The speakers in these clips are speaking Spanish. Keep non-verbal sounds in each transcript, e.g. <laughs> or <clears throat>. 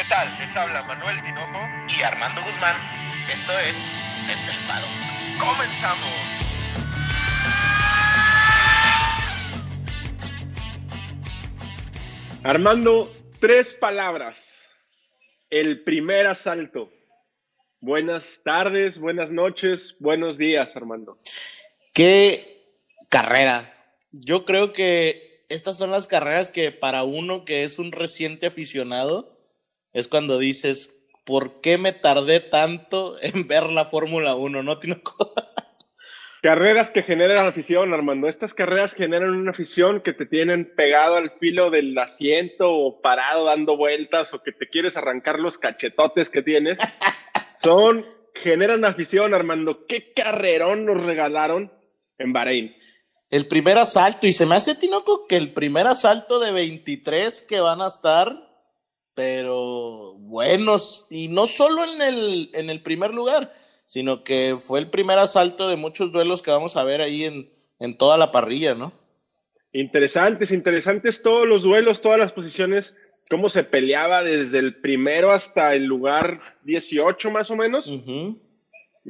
¿Qué tal? Les habla Manuel Tinoco y Armando Guzmán. Esto es Estelpado. ¡Comenzamos! Armando, tres palabras. El primer asalto. Buenas tardes, buenas noches, buenos días, Armando. Qué carrera. Yo creo que estas son las carreras que para uno que es un reciente aficionado es cuando dices, ¿por qué me tardé tanto <laughs> en ver la Fórmula 1? No tiene <laughs> Carreras que generan afición, Armando. Estas carreras generan una afición que te tienen pegado al filo del asiento o parado dando vueltas o que te quieres arrancar los cachetotes que tienes. <laughs> Son, generan afición, Armando. ¿Qué carrerón nos regalaron en Bahrein? El primer asalto, y se me hace, Tinoco, que el primer asalto de 23 que van a estar, pero buenos, y no solo en el, en el primer lugar, sino que fue el primer asalto de muchos duelos que vamos a ver ahí en, en toda la parrilla, ¿no? Interesantes, interesantes todos los duelos, todas las posiciones, cómo se peleaba desde el primero hasta el lugar 18 más o menos.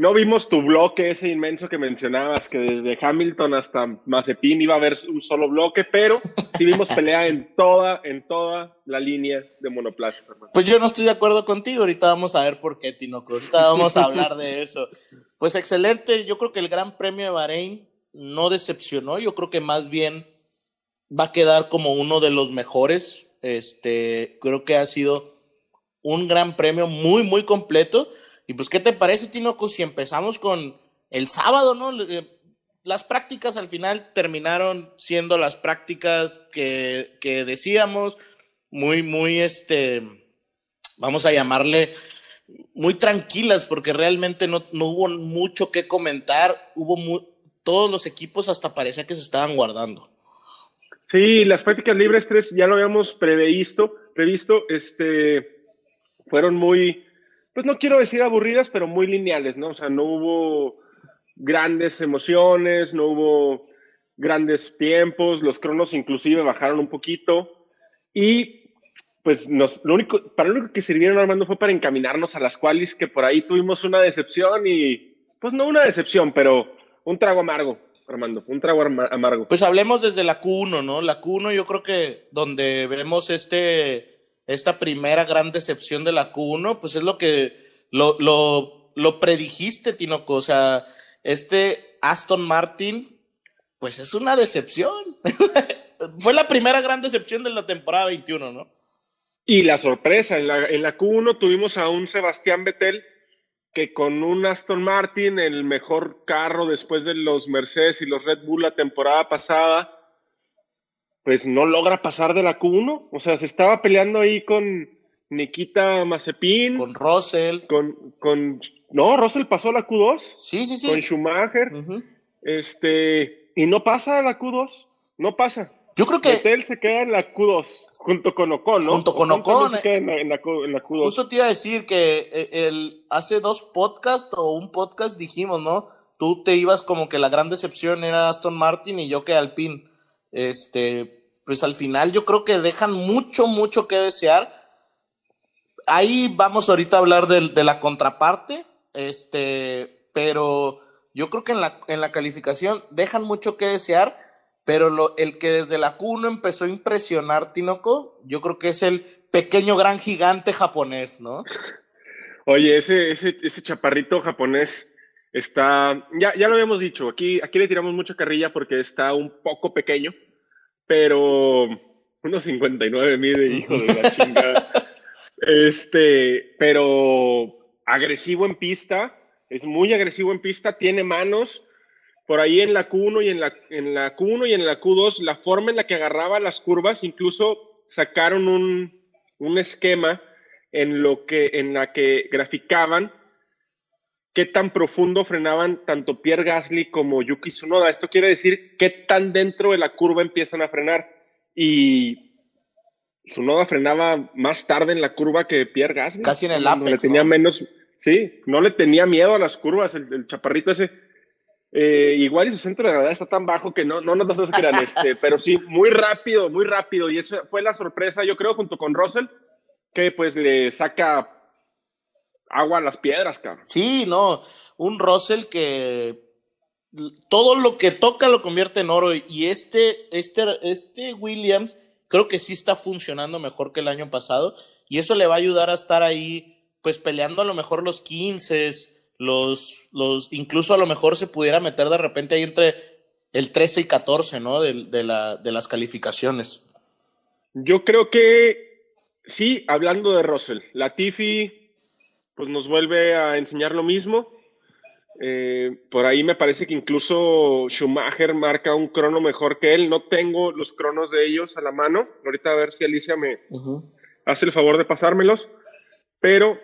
No vimos tu bloque ese inmenso que mencionabas, que desde Hamilton hasta Mazepin iba a haber un solo bloque, pero sí vimos pelea en toda, en toda la línea de monoplazas. Pues yo no estoy de acuerdo contigo, ahorita vamos a ver por qué, Tinoco, ahorita vamos a hablar de eso. Pues excelente, yo creo que el Gran Premio de Bahrein no decepcionó, yo creo que más bien va a quedar como uno de los mejores, este, creo que ha sido un gran premio muy, muy completo y pues, ¿qué te parece, Tinoco, si empezamos con el sábado, ¿no? Las prácticas al final terminaron siendo las prácticas que, que decíamos, muy, muy, este, vamos a llamarle, muy tranquilas, porque realmente no, no hubo mucho que comentar, hubo todos los equipos hasta parecía que se estaban guardando. Sí, las prácticas libres tres ya lo habíamos previsto, previsto, este, fueron muy, pues no quiero decir aburridas, pero muy lineales, ¿no? O sea, no hubo grandes emociones, no hubo grandes tiempos, los cronos inclusive bajaron un poquito y pues nos, lo único, para lo único que sirvieron Armando fue para encaminarnos a las cuales que por ahí tuvimos una decepción y pues no una decepción, pero un trago amargo. Armando, un trago amargo. Pues hablemos desde la Q1, ¿no? La Q1 yo creo que donde vemos este esta primera gran decepción de la Q1, pues es lo que lo, lo, lo predijiste, Tinoco. O sea, este Aston Martin, pues es una decepción. <laughs> Fue la primera gran decepción de la temporada 21, ¿no? Y la sorpresa, en la, en la Q1 tuvimos a un Sebastián Vettel que con un Aston Martin, el mejor carro después de los Mercedes y los Red Bull la temporada pasada, pues no logra pasar de la Q1. O sea, se estaba peleando ahí con Nikita Mazepin. Con Russell. Con, con, no, Russell pasó la Q2. Sí, sí, sí. Con Schumacher. Este, y no pasa la Q2. No pasa. Yo creo que. Vettel se queda en la Q2, junto con Ocon, ¿no? Junto con Ocon. Se queda en la, en, la, Q2. Justo te iba a decir que eh, el, hace dos podcasts o un podcast dijimos, ¿no? Tú te ibas como que la gran decepción era Aston Martin y yo que Alpine este, pues al final yo creo que dejan mucho, mucho que desear. Ahí vamos ahorita a hablar de, la contraparte, este, pero yo creo que en la, en la calificación dejan mucho que desear, pero el que desde la Q1 empezó a impresionar Tinoco, yo creo que es el pequeño gran gigante japonés, ¿no? Oye, ese, ese, ese chaparrito japonés Está, ya, ya lo habíamos dicho, aquí, aquí le tiramos mucha carrilla porque está un poco pequeño, pero unos 59 mide, <laughs> hijo de la chingada. Este, pero agresivo en pista, es muy agresivo en pista, tiene manos. Por ahí en la Q1 y en la, en la Q1 y en la Q2, la forma en la que agarraba las curvas, incluso sacaron un, un esquema en lo que en la que graficaban qué tan profundo frenaban tanto Pierre Gasly como Yuki Tsunoda. Esto quiere decir qué tan dentro de la curva empiezan a frenar. Y Tsunoda frenaba más tarde en la curva que Pierre Gasly. Casi en el apex. le tenía menos, sí, no le tenía miedo a las curvas, el, chaparrito ese. Eh, igual y su centro de gravedad está tan bajo que no, no nos <laughs> crean este, pero sí, muy rápido, muy rápido. Y eso fue la sorpresa, yo creo, junto con Russell, que pues le saca agua a las piedras, cabrón. Sí, no, un Russell que todo lo que toca lo convierte en oro y este, este, este Williams creo que sí está funcionando mejor que el año pasado y eso le va a ayudar a estar ahí pues peleando a lo mejor los 15, los, los, incluso a lo mejor se pudiera meter de repente ahí entre el 13 y 14, ¿no? De, de, la, de las calificaciones. Yo creo que sí, hablando de Russell, Latifi pues nos vuelve a enseñar lo mismo. Eh, por ahí me parece que incluso Schumacher marca un crono mejor que él. No tengo los cronos de ellos a la mano. Ahorita a ver si Alicia me hace el favor de pasármelos. Pero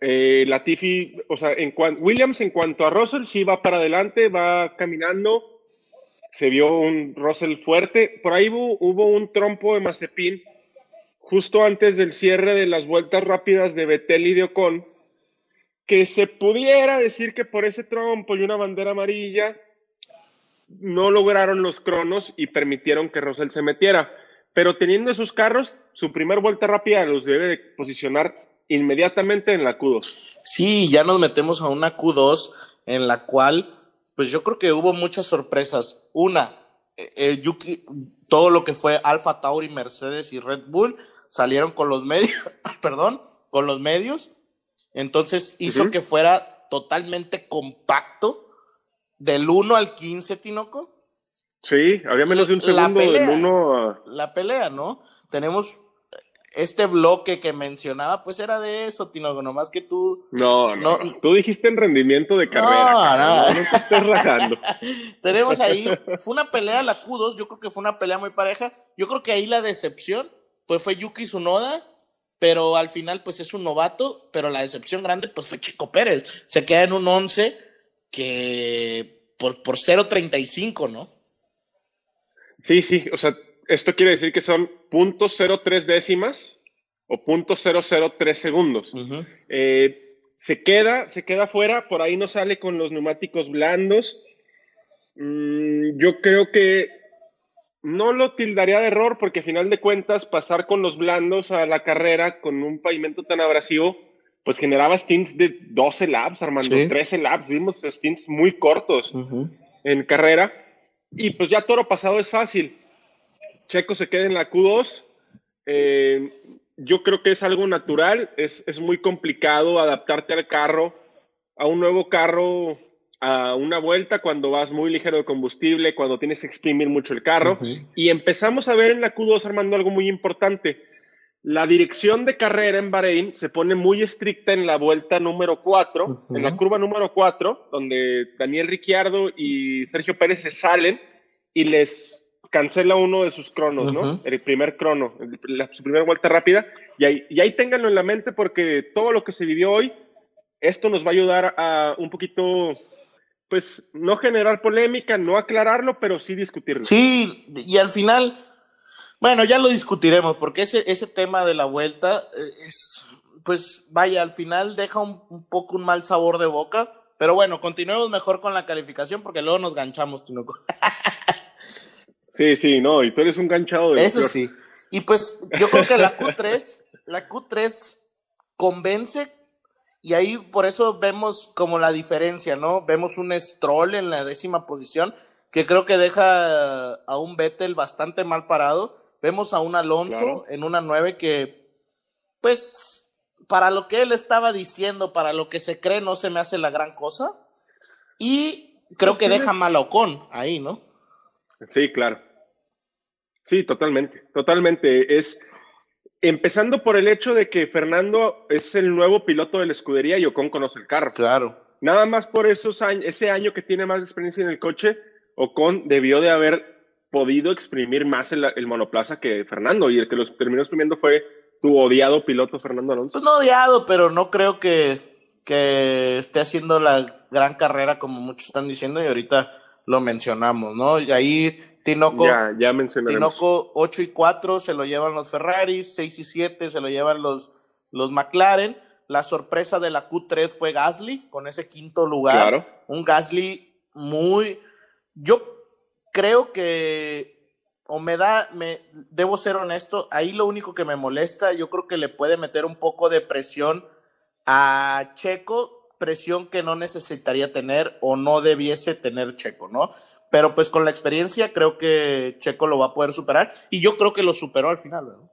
eh, Latifi, o sea, en Williams en cuanto a Russell, sí va para adelante, va caminando. Se vio un Russell fuerte. Por ahí hubo, hubo un trompo de Mazepin justo antes del cierre de las vueltas rápidas de Betel y de Ocon que se pudiera decir que por ese trompo y una bandera amarilla no lograron los cronos y permitieron que Rosell se metiera. Pero teniendo esos carros, su primer vuelta rápida los debe de posicionar inmediatamente en la Q2. Sí, ya nos metemos a una Q2 en la cual, pues yo creo que hubo muchas sorpresas. Una, eh, eh, Yuki, todo lo que fue Alfa Tauri, Mercedes y Red Bull salieron con los medios, <laughs> perdón, con los medios entonces hizo que fuera totalmente compacto del 1 al 15, Tinoco. Sí, había menos de un segundo del 1 a... La pelea, ¿no? Tenemos este bloque que mencionaba, pues era de eso, Tinoco, nomás que tú... No, no, tú dijiste en rendimiento de carrera. No, no. no te estés rajando. <laughs> Tenemos ahí, fue una pelea, la Q2, yo creo que fue una pelea muy pareja. Yo creo que ahí la decepción, pues fue Yuki Tsunoda pero al final pues es un novato, pero la decepción grande pues fue Chico Pérez, se queda en un 11 que por, por 0.35, ¿no? Sí, sí, o sea, esto quiere decir que son .03 décimas o .003 segundos. Eh, se queda, se queda fuera, por ahí no sale con los neumáticos blandos. Mm, yo creo que no lo tildaría de error porque a final de cuentas pasar con los blandos a la carrera con un pavimento tan abrasivo, pues generaba stints de 12 laps, Armando, 13 laps, vimos stints muy cortos en carrera. Y pues ya toro pasado es fácil. Checo se queda en la Q2. Eh, yo creo que es algo natural, es, es muy complicado adaptarte al carro, a un nuevo carro a una vuelta cuando vas muy ligero de combustible, cuando tienes que exprimir mucho el carro. Y empezamos a ver en la Q2, Armando, algo muy importante. La dirección de carrera en Bahrein se pone muy estricta en la vuelta número 4, en la curva número 4, donde Daniel Ricciardo y Sergio Pérez se salen y les cancela uno de sus cronos, ¿no? El primer crono, su primera vuelta rápida. Y ahí, y ahí ténganlo en la mente porque todo lo que se vivió hoy, esto nos va a ayudar a un poquito pues no generar polémica, no aclararlo, pero sí discutirlo. Sí, y al final, bueno, ya lo discutiremos, porque ese, ese tema de la vuelta eh, es, pues vaya, al final deja un, poco un mal sabor de boca, pero bueno, continuemos mejor con la calificación porque luego nos ganchamos, Tinoco. <laughs> sí, sí, no, y tú eres un ganchado de Eso sí. Y pues yo creo que la Q3, la Q3 convence y ahí por eso vemos como la diferencia, ¿no? Vemos un Stroll en la décima posición, que creo que deja a un Vettel bastante mal parado. Vemos a un Alonso en una nueve que, pues, para lo que él estaba diciendo, para lo que se cree, no se me hace la gran cosa. Y creo que deja mal a Ocon ahí, ¿no? Sí, claro. Sí, totalmente, totalmente. Es, Empezando por el hecho de que Fernando es el nuevo piloto de la escudería y Ocon conoce el carro. Claro. Nada más por esos años, ese año que tiene más experiencia en el coche, Ocon debió de haber podido exprimir más el, monoplaza que Fernando y el que los terminó exprimiendo fue tu odiado piloto Fernando Alonso. Pues no odiado, pero no creo que, que esté haciendo la gran carrera como muchos están diciendo y ahorita lo mencionamos, ¿no? Y ahí Tinoco, ya, ya Tinoco 8 y 4 se lo llevan los Ferraris, 6 y 7 se lo llevan los, los McLaren. La sorpresa de la Q3 fue Gasly con ese quinto lugar. Claro. Un Gasly muy. Yo creo que o me da, me, debo ser honesto, ahí lo único que me molesta, yo creo que le puede meter un poco de presión a Checo, presión que no necesitaría tener o no debiese tener Checo, ¿no? Pero pues con la experiencia creo que Checo lo va a poder superar y yo creo que lo superó al final, ¿no?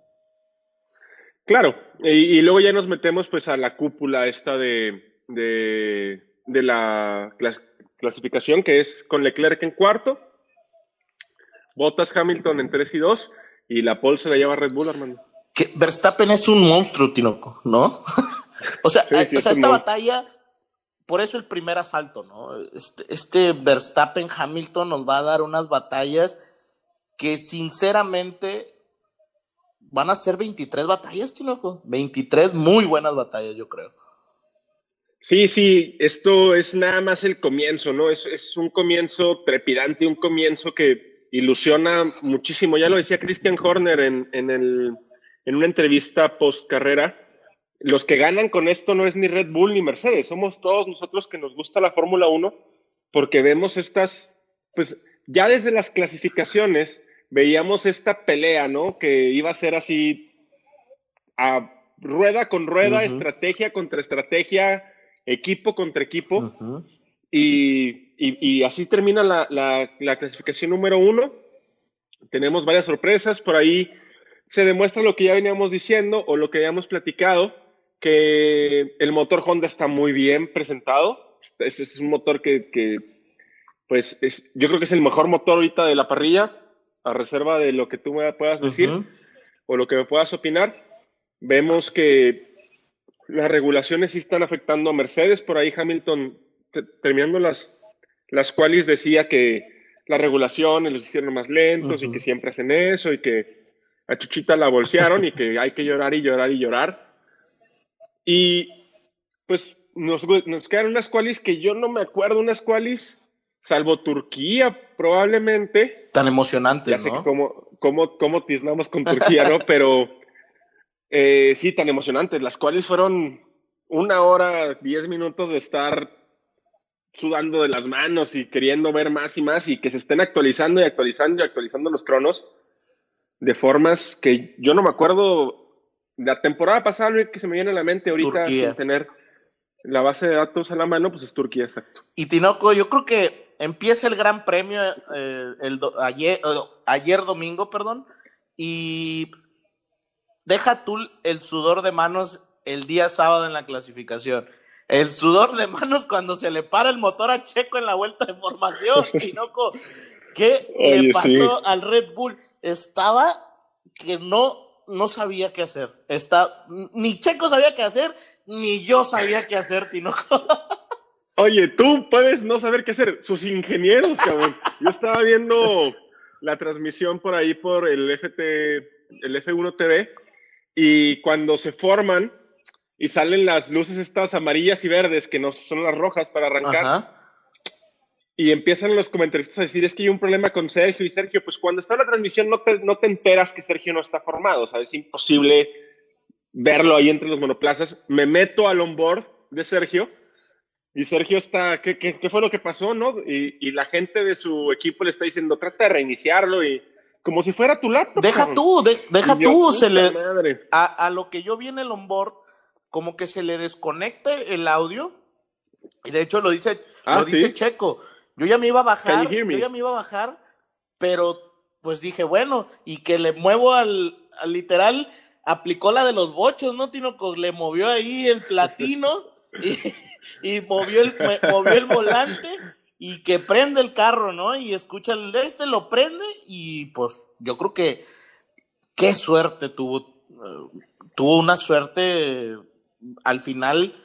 Claro, y, y luego ya nos metemos pues a la cúpula esta de, de, de la clas- clasificación que es con Leclerc en cuarto, Bottas Hamilton en 3 y 2 y la pole se la lleva Red Bull, hermano. Que Verstappen es un monstruo, Tinoco, ¿no? <laughs> o sea, Sí, sí, o sea esta monstruo. batalla, por eso el primer asalto, ¿no? Este, este Verstappen Hamilton nos va a dar unas batallas que sinceramente van a ser 23 batallas, Tinoco. 23 muy buenas batallas, yo creo. Sí, sí, esto es nada más el comienzo, ¿no? Es, es un comienzo trepidante, un comienzo que ilusiona muchísimo. Ya lo decía Christian Horner en, en, el, en una entrevista post carrera. Los que ganan con esto no es ni Red Bull ni Mercedes, somos todos nosotros que nos gusta la Fórmula 1 porque vemos estas, pues ya desde las clasificaciones veíamos esta pelea, ¿no? Que iba a ser así a rueda con rueda, estrategia contra estrategia, equipo contra equipo. Y, y- y así termina la, la- la clasificación número uno. Tenemos varias sorpresas. Por ahí se demuestra lo que ya veníamos diciendo o lo que habíamos platicado, que el motor Honda está muy bien presentado. Este es un motor que, que, pues, es, yo creo que es el mejor motor ahorita de la parrilla, a reserva de lo que tú me puedas decir Ujú. o lo que me puedas opinar. Vemos que las regulaciones sí están afectando a Mercedes. Por ahí Hamilton, te- terminando las, las cuales, decía que las regulaciones los hicieron más lentos y que siempre hacen eso y que a Chuchita la bolsearon y que hay que llorar y llorar y llorar. Y pues nos, nos quedan unas cualis que yo no me acuerdo, unas cualis, salvo Turquía probablemente. Tan emocionante, Ya sé que ¿no? cómo, cómo, cómo tiznamos con Turquía, ¿no? <laughs> Pero eh, sí, tan emocionantes, las cuales fueron una hora, diez minutos de estar sudando de las manos y queriendo ver más y más y que se estén actualizando y actualizando y actualizando los cronos de formas que yo no me acuerdo. La temporada pasada, lo que se me viene a la mente ahorita Turquía. sin tener la base de datos a la mano, pues es Turquía, exacto. Y Tinoco, yo creo que empieza el Gran Premio eh, el do- ayer, eh, ayer domingo, perdón, y deja tú el sudor de manos el día sábado en la clasificación. El sudor de manos cuando se le para el motor a Checo en la vuelta de formación. <laughs> Tinoco, ¿qué Oye, le pasó sí. al Red Bull? Estaba que no, no sabía qué hacer. Está, ni Checo sabía qué hacer, ni yo sabía qué hacer, Tinoco. <laughs> Oye, tú puedes no saber qué hacer. Sus ingenieros, cabrón. Yo estaba viendo la transmisión por ahí por el FT, el F1 TV, y cuando se forman y salen las luces estas amarillas y verdes, que no son las rojas para arrancar, Ajá. Y empiezan los comentaristas a decir, es que hay un problema con Sergio, y Sergio, pues cuando está la transmisión no te, no te enteras que Sergio no está formado, o sea, es imposible verlo ahí entre los monoplazas. Me meto al onboard de Sergio, y Sergio está, ¿qué, qué, qué fue lo que pasó, no? Y, y la gente de su equipo le está diciendo, trata de reiniciarlo, y como si fuera tu laptop. Deja cabrón. tú, de- deja yo, tú, se le, a, a lo que yo vi en el onboard, como que se le desconecta el audio, y de hecho lo dice, Ah, lo dice ¿sí? Checo. Yo ya me iba a bajar, yo ya me iba a bajar, pero pues dije, bueno, y que le muevo al, al literal, aplicó la de los bochos, ¿no? Tinoco le movió ahí el platino y, y movió, el, me- movió el volante y que prende el carro, ¿no? Y escucha el este, lo prende y pues yo creo que qué suerte tuvo. eh, tuvo una suerte al final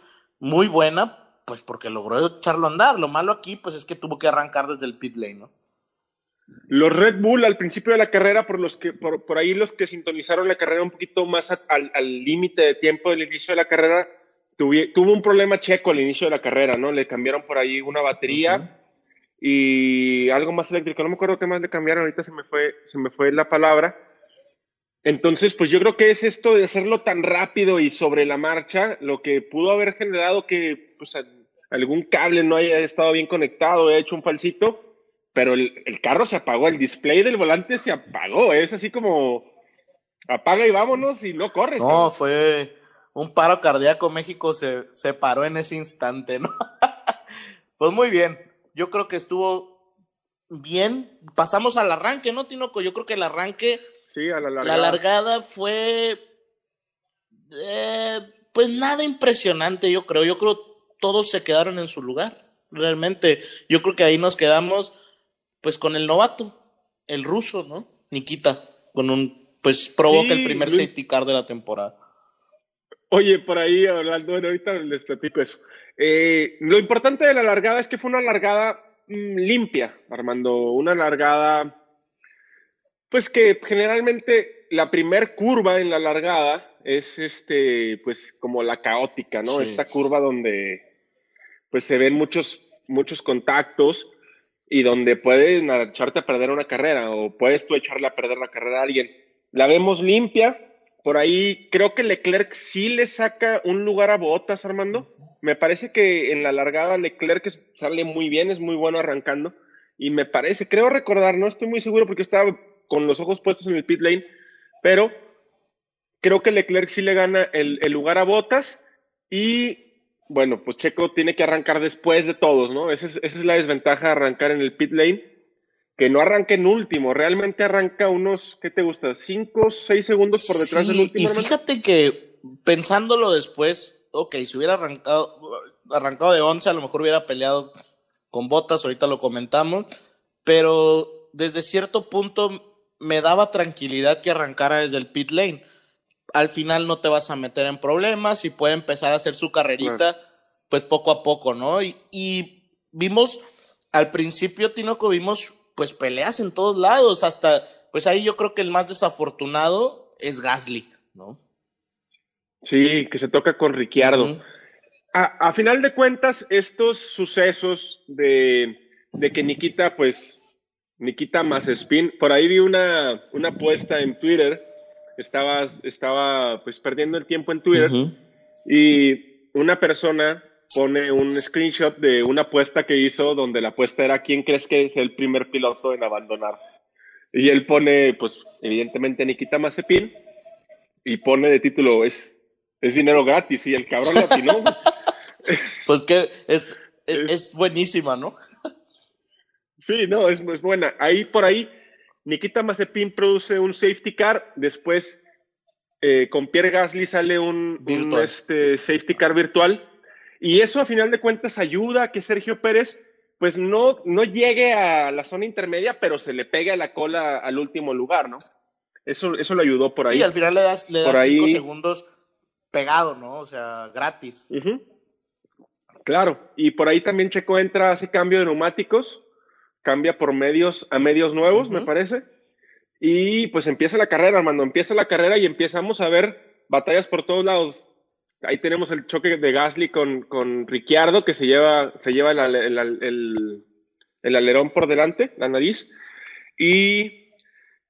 muy buena, pues porque logró echarlo a andar. Lo malo aquí, pues es que tuvo que arrancar desde el pit lane, ¿no? Los Red Bull al principio de la carrera, por, los que, por, por ahí los que sintonizaron la carrera un poquito más a- al límite de tiempo del inicio de la carrera, tuvi- tuvo un problema checo al inicio de la carrera, ¿no? Le cambiaron por ahí una batería y algo más eléctrico. No me acuerdo qué más le cambiaron, ahorita se me fue, se me fue la palabra. Entonces, pues yo creo que es esto de hacerlo tan rápido y sobre la marcha, lo que pudo haber generado que pues, algún cable no haya estado bien conectado, haya hecho un falsito, pero el, el, carro se apagó, el display del volante se apagó, es así como apaga y vámonos y no corres. No, fue un paro cardíaco, México se, se paró en ese instante, ¿no? <laughs> pues muy bien, yo creo que estuvo bien, pasamos al arranque, ¿no, Tinoco? Yo creo que el arranque, sí, a la, largada. la largada fue, eh, pues nada impresionante, yo creo, yo creo todos se quedaron en su lugar, realmente, yo creo que ahí nos quedamos pues con el novato, el ruso, ¿no? Nikita, con un, pues provoca sí, el primer Luis. safety car de la temporada. Oye, por ahí hablando, bueno, ahorita les platico eso. Eh, lo importante de la largada es que fue una largada mmm, limpia, Armando, una largada, pues que generalmente la primer curva en la largada es este, pues como la caótica, ¿no? Sí. Esta curva donde pues se ven muchos, muchos contactos y donde pueden echarte a perder una carrera o puedes tú echarle a perder la carrera a alguien. La vemos limpia, por ahí creo que Leclerc sí le saca un lugar a Botas, Armando. Me parece que en la largada Leclerc sale muy bien, es muy bueno arrancando. Y me parece, creo recordar, no estoy muy seguro porque estaba con los ojos puestos en el pit lane, pero creo que Leclerc sí le gana el, el lugar a Botas y bueno, pues Checo tiene que arrancar después de todos, ¿no? Esa es, esa es, la desventaja de arrancar en el pit lane, que no arranque en último, realmente arranca unos, ¿qué te gusta? ¿Cinco, seis segundos por detrás sí, del último? Y fíjate hermano? que pensándolo después, ok, si hubiera arrancado, arrancado de 11, a lo mejor hubiera peleado con botas, ahorita lo comentamos, pero desde cierto punto me daba tranquilidad que arrancara desde el pit lane al final no te vas a meter en problemas y puede empezar a hacer su carrerita, pues poco a poco, ¿no? Y, y, vimos, al principio, Tinoco, vimos pues peleas en todos lados, hasta, pues ahí yo creo que el más desafortunado es Gasly, ¿no? Sí, que se toca con Ricciardo. Uh -huh. a, a, final de cuentas, estos sucesos de, de que Nikita, pues, Nikita más spin, por ahí vi una, una apuesta en Twitter estaba, estaba pues perdiendo el tiempo en Twitter uh -huh. y una persona pone un screenshot de una apuesta que hizo donde la apuesta era quién crees que es el primer piloto en abandonar. Y él pone, pues, evidentemente Nikita Mazepin y pone de título, es, es dinero gratis y el cabrón lo atinó. <laughs> pues que es, es, es, buenísima, ¿no? sí, no, es, es buena. Ahí por ahí Nikita Mazepin produce un safety car, después eh, con Pierre Gasly sale un, un este, safety car virtual, y eso a final de cuentas ayuda a que Sergio Pérez pues no, no llegue a la zona intermedia, pero se le pegue a la cola al último lugar, ¿no? Eso, eso lo ayudó por ahí. Sí, al final le das, le das por cinco ahí... segundos pegado, ¿no? O sea, gratis. Uh -huh. Claro, y por ahí también Checo entra, hace cambio de neumáticos, cambia por medios a medios nuevos, uh -huh. me parece. Y pues empieza la carrera, Armando. Empieza la carrera y empezamos a ver batallas por todos lados. Ahí tenemos el choque de Gasly con, con Ricciardo, que se lleva, se lleva el, el, el, el, alerón por delante, la nariz. Y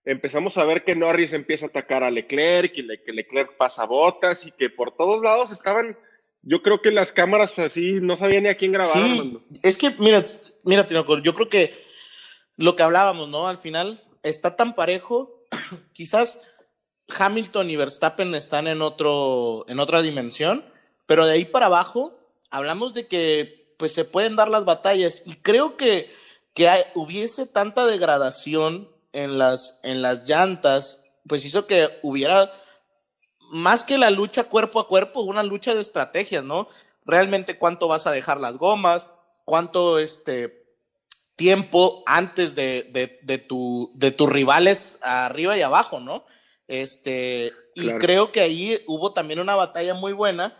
empezamos a ver que Norris empieza a atacar a Leclerc y que Leclerc pasa botas y que por todos lados estaban. Yo creo que las cámaras así no sabían ni a quién grabar. Sí, Armando. es que, mira, mira, Tinoco, yo creo que lo que hablábamos, ¿no? Al final está tan parejo, <clears throat> quizás Hamilton y Verstappen están en, otro, en otra dimensión, pero de ahí para abajo hablamos de que pues se pueden dar las batallas y creo que, que hay, hubiese tanta degradación en las, en las llantas, pues hizo que hubiera más que la lucha cuerpo a cuerpo, una lucha de estrategias, ¿no? Realmente cuánto vas a dejar las gomas, cuánto este tiempo antes de, de, de, tu, de tus rivales arriba y abajo, ¿no? Este, claro. y creo que ahí hubo también una batalla muy buena.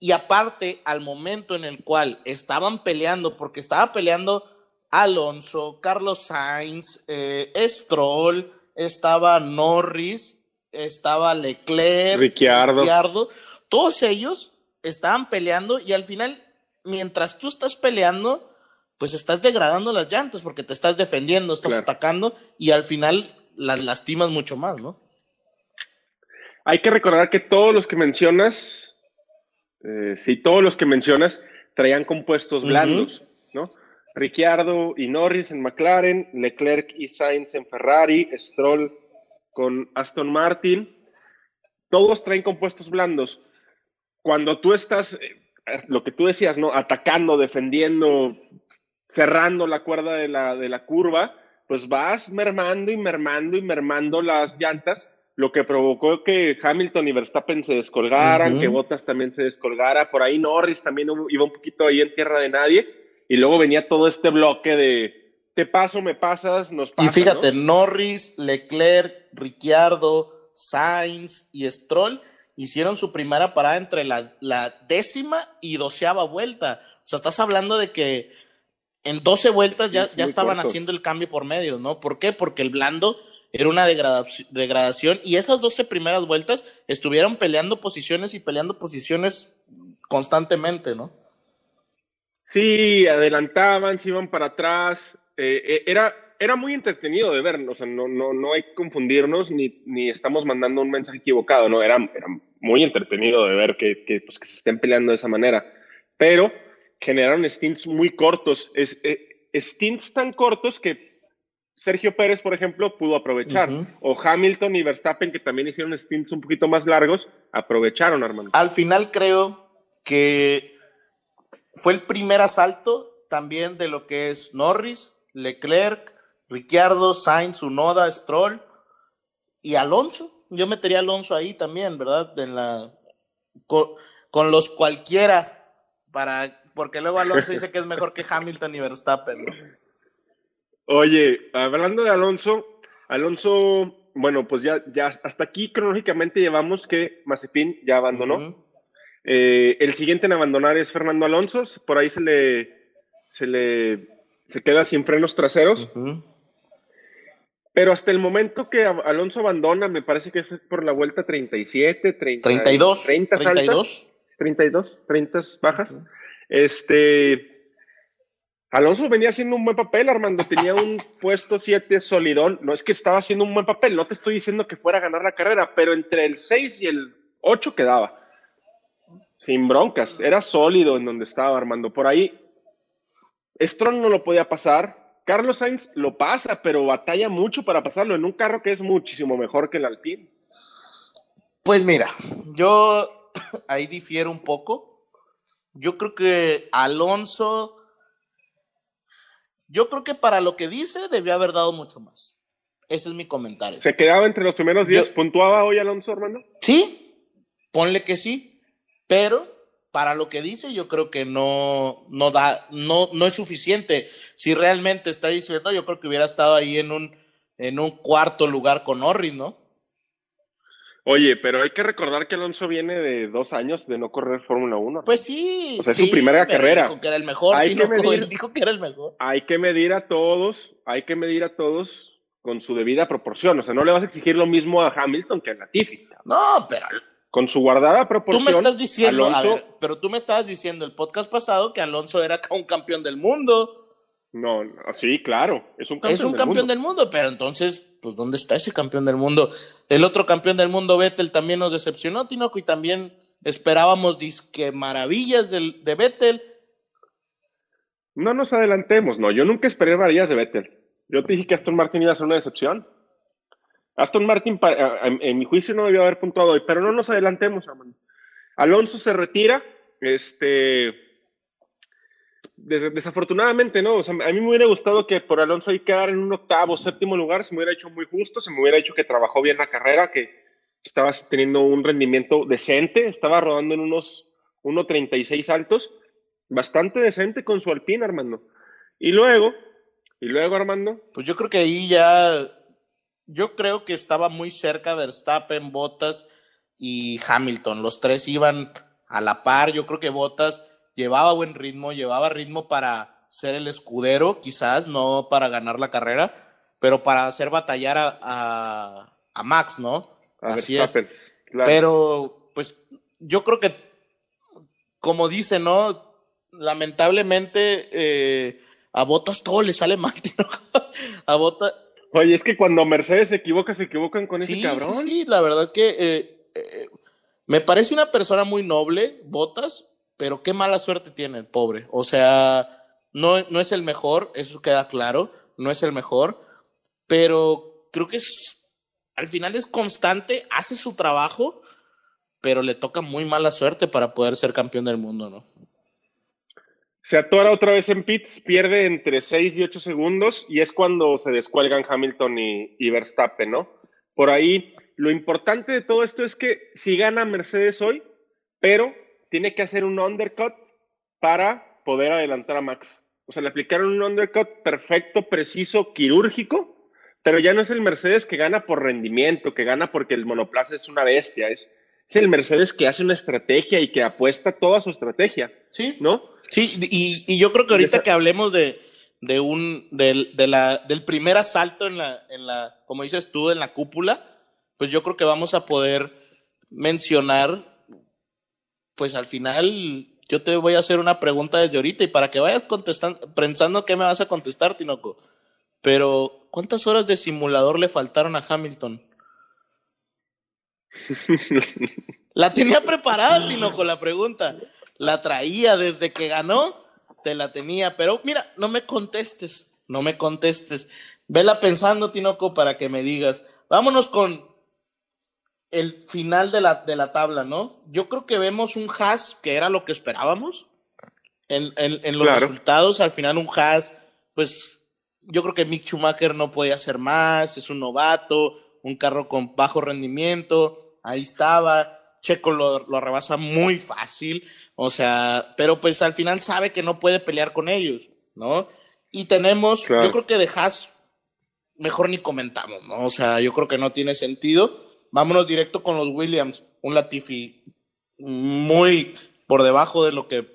Y aparte, al momento en el cual estaban peleando, porque estaba peleando Alonso, Carlos Sainz, eh, Stroll, estaba Norris, estaba Leclerc, Ricciardo. Ricciardo, todos ellos estaban peleando y al final, mientras tú estás peleando, pues estás degradando las llantas porque te estás defendiendo, estás claro. atacando y al final las lastimas mucho más, ¿no? Hay que recordar que todos los que mencionas, eh, sí, todos los que mencionas traían compuestos blandos, uh -huh. ¿no? Ricciardo y Norris en McLaren, Leclerc y Sainz en Ferrari, Stroll con Aston Martin. Todos traen compuestos blandos. Cuando tú estás, eh, lo que tú decías, ¿no? Atacando, defendiendo, cerrando la cuerda de la, de la curva, pues vas mermando y mermando y mermando las llantas, lo que provocó que Hamilton y Verstappen se descolgaran, que Bottas también se descolgara, por ahí Norris también iba un poquito ahí en tierra de nadie, y luego venía todo este bloque de te paso, me pasas, nos Y pasa. fíjate, ¿no? Norris, Leclerc, Ricciardo, Sainz y Stroll hicieron su primera parada entre la, la décima y doceava vuelta. O sea, estás hablando de que en 12 vueltas ya, es ya estaban cortos. haciendo el cambio por medio, ¿no? ¿Por qué? Porque el blando era una degrada- degradación y esas 12 primeras vueltas estuvieron peleando posiciones y peleando posiciones constantemente, ¿no? Sí, adelantaban, se iban para atrás. Eh, eh, era, era muy entretenido de ver, o sea, no, no, no hay que confundirnos ni, ni estamos mandando un mensaje equivocado, ¿no? Era, era muy entretenido de ver que, que, pues, que se estén peleando de esa manera. Pero generaron stints muy cortos, es, eh, stints tan cortos que Sergio Pérez, por ejemplo, pudo aprovechar. O Hamilton y Verstappen, que también hicieron stints un poquito más largos, aprovecharon, Armando. Al final creo que fue el primer asalto también de lo que es Norris, Leclerc, Ricciardo, Sainz, Unoda, Stroll y Alonso. Yo metería a Alonso ahí también, ¿verdad? En la, con, con los cualquiera, para, porque luego Alonso dice que es mejor que Hamilton y Verstappen. ¿no? Oye, hablando de Alonso, Alonso, bueno, pues ya, ya hasta aquí cronológicamente llevamos que Mazepin ya abandonó. Eh, el siguiente en abandonar es Fernando Alonso, por ahí se le, se le se queda sin frenos traseros, pero hasta el momento que Alonso abandona, me parece que es por la vuelta 37, 30, 32. 30 altas, 32. 32, 30 bajas. Este. Alonso venía haciendo un buen papel, Armando. Tenía un <laughs> puesto 7 solidón. No es que estaba haciendo un buen papel, no te estoy diciendo que fuera a ganar la carrera, pero entre el 6 y el 8 quedaba. Sin broncas. Era sólido en donde estaba, Armando. Por ahí, Strong no lo podía pasar. Carlos Sainz lo pasa, pero batalla mucho para pasarlo en un carro que es muchísimo mejor que el Alpine. Pues mira, yo <coughs> ahí difiero un poco. Yo creo que Alonso, yo creo que para lo que dice debió haber dado mucho más. Ese es mi comentario. Se quedaba entre los primeros 10. Yo- ¿Puntuaba hoy Alonso, Armando? Sí, ponle que sí, pero para lo que dice yo creo que no, no da, no, no es suficiente. Si realmente está diciendo, yo creo que hubiera estado ahí en un, en un cuarto lugar con Norris, ¿no? Oye, pero hay que recordar que Alonso viene de dos años de no correr Fórmula 1. Pues sí. O sea, es su primera pero carrera. Dijo que era el mejor. Hay que medir- dijo que era el mejor. Hay que medir a todos, hay que medir a todos con su debida proporción. O sea, no le vas a exigir lo mismo a Hamilton que a Latifi. No, pero Con su guardada tú proporción. me estás diciendo, a Alonso, ver, pero tú me estabas diciendo el podcast pasado que Alonso era un campeón del mundo. No, no, sí, claro. Es un campeón. es un del campeón mundo. del mundo, pero entonces, pues, ¿dónde está ese campeón del mundo? El otro campeón del mundo, Vettel, también nos decepcionó, Tinoco, y también esperábamos disque maravillas del, de Vettel. No nos adelantemos, no. Yo nunca esperé varillas de Vettel. Yo te dije que Aston Martin iba a ser una decepción. Aston Martin, en, mi juicio, no debió haber puntuado hoy, pero no nos adelantemos, hermano. Alonso se retira. Este. des- desafortunadamente, ¿no? A mí me hubiera gustado que por Alonso ahí quedar en un octavo, séptimo lugar, se me hubiera hecho muy justo, se me hubiera hecho que trabajó bien la carrera, que estaba teniendo un rendimiento decente, estaba rodando en unos 1.36 altos, bastante decente con su Alpine, Armando. Y luego, y luego, Armando, Pues yo creo que ahí ya, yo creo que estaba muy cerca Verstappen, Bottas y Hamilton. Los tres iban a la par. Yo creo que Bottas llevaba buen ritmo, llevaba ritmo para ser el escudero, quizás, no para ganar la carrera, pero para hacer batallar a, a- a Max, ¿no? a Así Verstappen, claro. Pero, pues, yo creo que, como dice, ¿no? Lamentablemente, eh, a Bottas todo le sale mal, <laughs> tío. a Bottas. Oye, es que cuando Mercedes se equivoca, se equivocan con ese cabrón. sí, sí, la verdad que eh, eh, me parece una persona muy noble, Bottas, pero qué mala suerte tiene el pobre. O sea, No, no es el mejor, eso queda claro, no es el mejor, pero creo que es, al final es constante, hace su trabajo, pero le toca muy mala suerte para poder ser campeón del mundo, ¿no? Se atora otra vez en pits, pierde entre 6 y 8 segundos y es cuando se descuelgan Hamilton y, y Verstappen, ¿no? Por ahí, lo importante de todo esto es que si gana Mercedes hoy, pero tiene que hacer un undercut para poder adelantar a Max. O sea, le aplicaron un undercut perfecto, preciso, quirúrgico, pero ya no es el Mercedes que gana por rendimiento, que gana porque el monoplaza es una bestia, es, es el Mercedes que hace una estrategia y que apuesta toda su estrategia. Sí. ¿No? Sí, y, y yo creo que ahorita que hablemos de, de un, del, de la, del primer asalto en la, en la, como dices tú, en la cúpula, pues yo creo que vamos a poder mencionar, pues al final, yo te voy a hacer una pregunta desde ahorita y para que vayas contestando, pensando qué me vas a contestar, Tinoco. Pero, ¿cuántas horas de simulador le faltaron a Hamilton? <laughs> la tenía preparada, Tinoco, la pregunta la traía desde que ganó, te la tenía, pero mira, no me contestes, no me contestes. Vela pensando, Tinoco, para que me digas. Vámonos con el final de la, de la tabla, ¿no? Yo creo que vemos un Haas que era lo que esperábamos. En, en, en los claro. resultados, al final un Haas, pues yo creo que Mick Schumacher no podía hacer más, es un novato, un carro con bajo rendimiento, ahí estaba, Checo lo, lo rebasa muy fácil, o sea, pero pues al final sabe que no puede pelear con ellos, ¿no? Y tenemos, claro. yo creo que de Haas, mejor ni comentamos, ¿no? O sea, yo creo que no tiene sentido. Vámonos directo con los Williams, un Latifi muy por debajo de lo que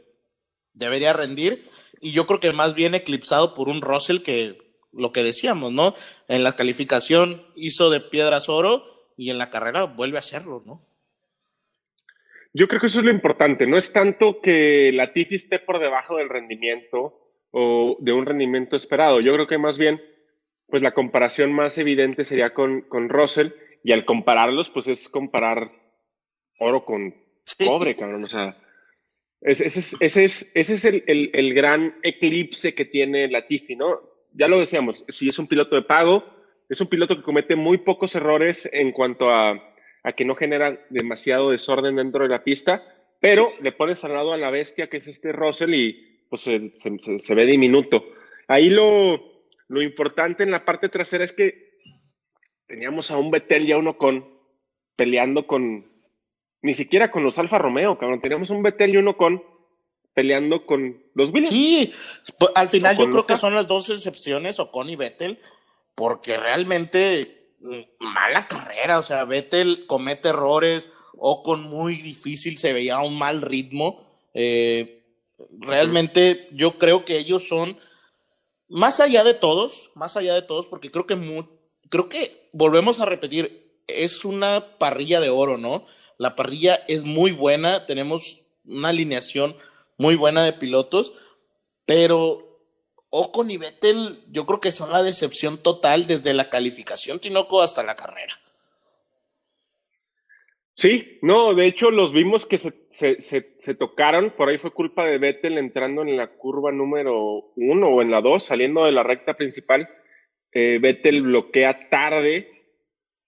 debería rendir. Y yo creo que más bien eclipsado por un Russell que lo que decíamos, ¿no? En la calificación hizo de piedras oro y en la carrera vuelve a hacerlo, ¿no? Yo creo que eso es lo importante. No es tanto que la Tifi esté por debajo del rendimiento o de un rendimiento esperado. Yo creo que más bien, pues la comparación más evidente sería con, con Russell y al compararlos, pues es comparar oro con sí. cobre, cabrón. O sea, ese, es, ese es, ese es el, el, el, gran eclipse que tiene la Tifi, ¿no? Ya lo decíamos, si es un piloto de pago, es un piloto que comete muy pocos errores en cuanto a que no genera demasiado desorden dentro de la pista, pero le pones al lado a la bestia que es este Russell y pues se ve diminuto. Ahí lo, lo, importante en la parte trasera es que teníamos a un Betel y a uno con peleando con, ni siquiera con los Alfa Romeo, cabrón, teníamos un Betel y uno con peleando con los Williams. Sí, pues, al final yo creo que son las dos excepciones, Ocon y Vettel, porque realmente mala carrera, o sea, Vettel comete errores, o con muy difícil se veía un mal ritmo. Eh, realmente yo creo que ellos son, más allá de todos, más allá de todos, porque creo que, muy, creo que volvemos a repetir, es una parrilla de oro, ¿no? La parrilla es muy buena, tenemos una alineación muy buena de pilotos, pero Ocon y Vettel, yo creo que son la decepción total desde la calificación Tinoco hasta la carrera. Sí, no, de hecho los vimos que se, se, se, se, tocaron, por ahí fue culpa de Vettel entrando en la curva número uno o en la dos, saliendo de la recta principal. Eh, Vettel bloquea tarde,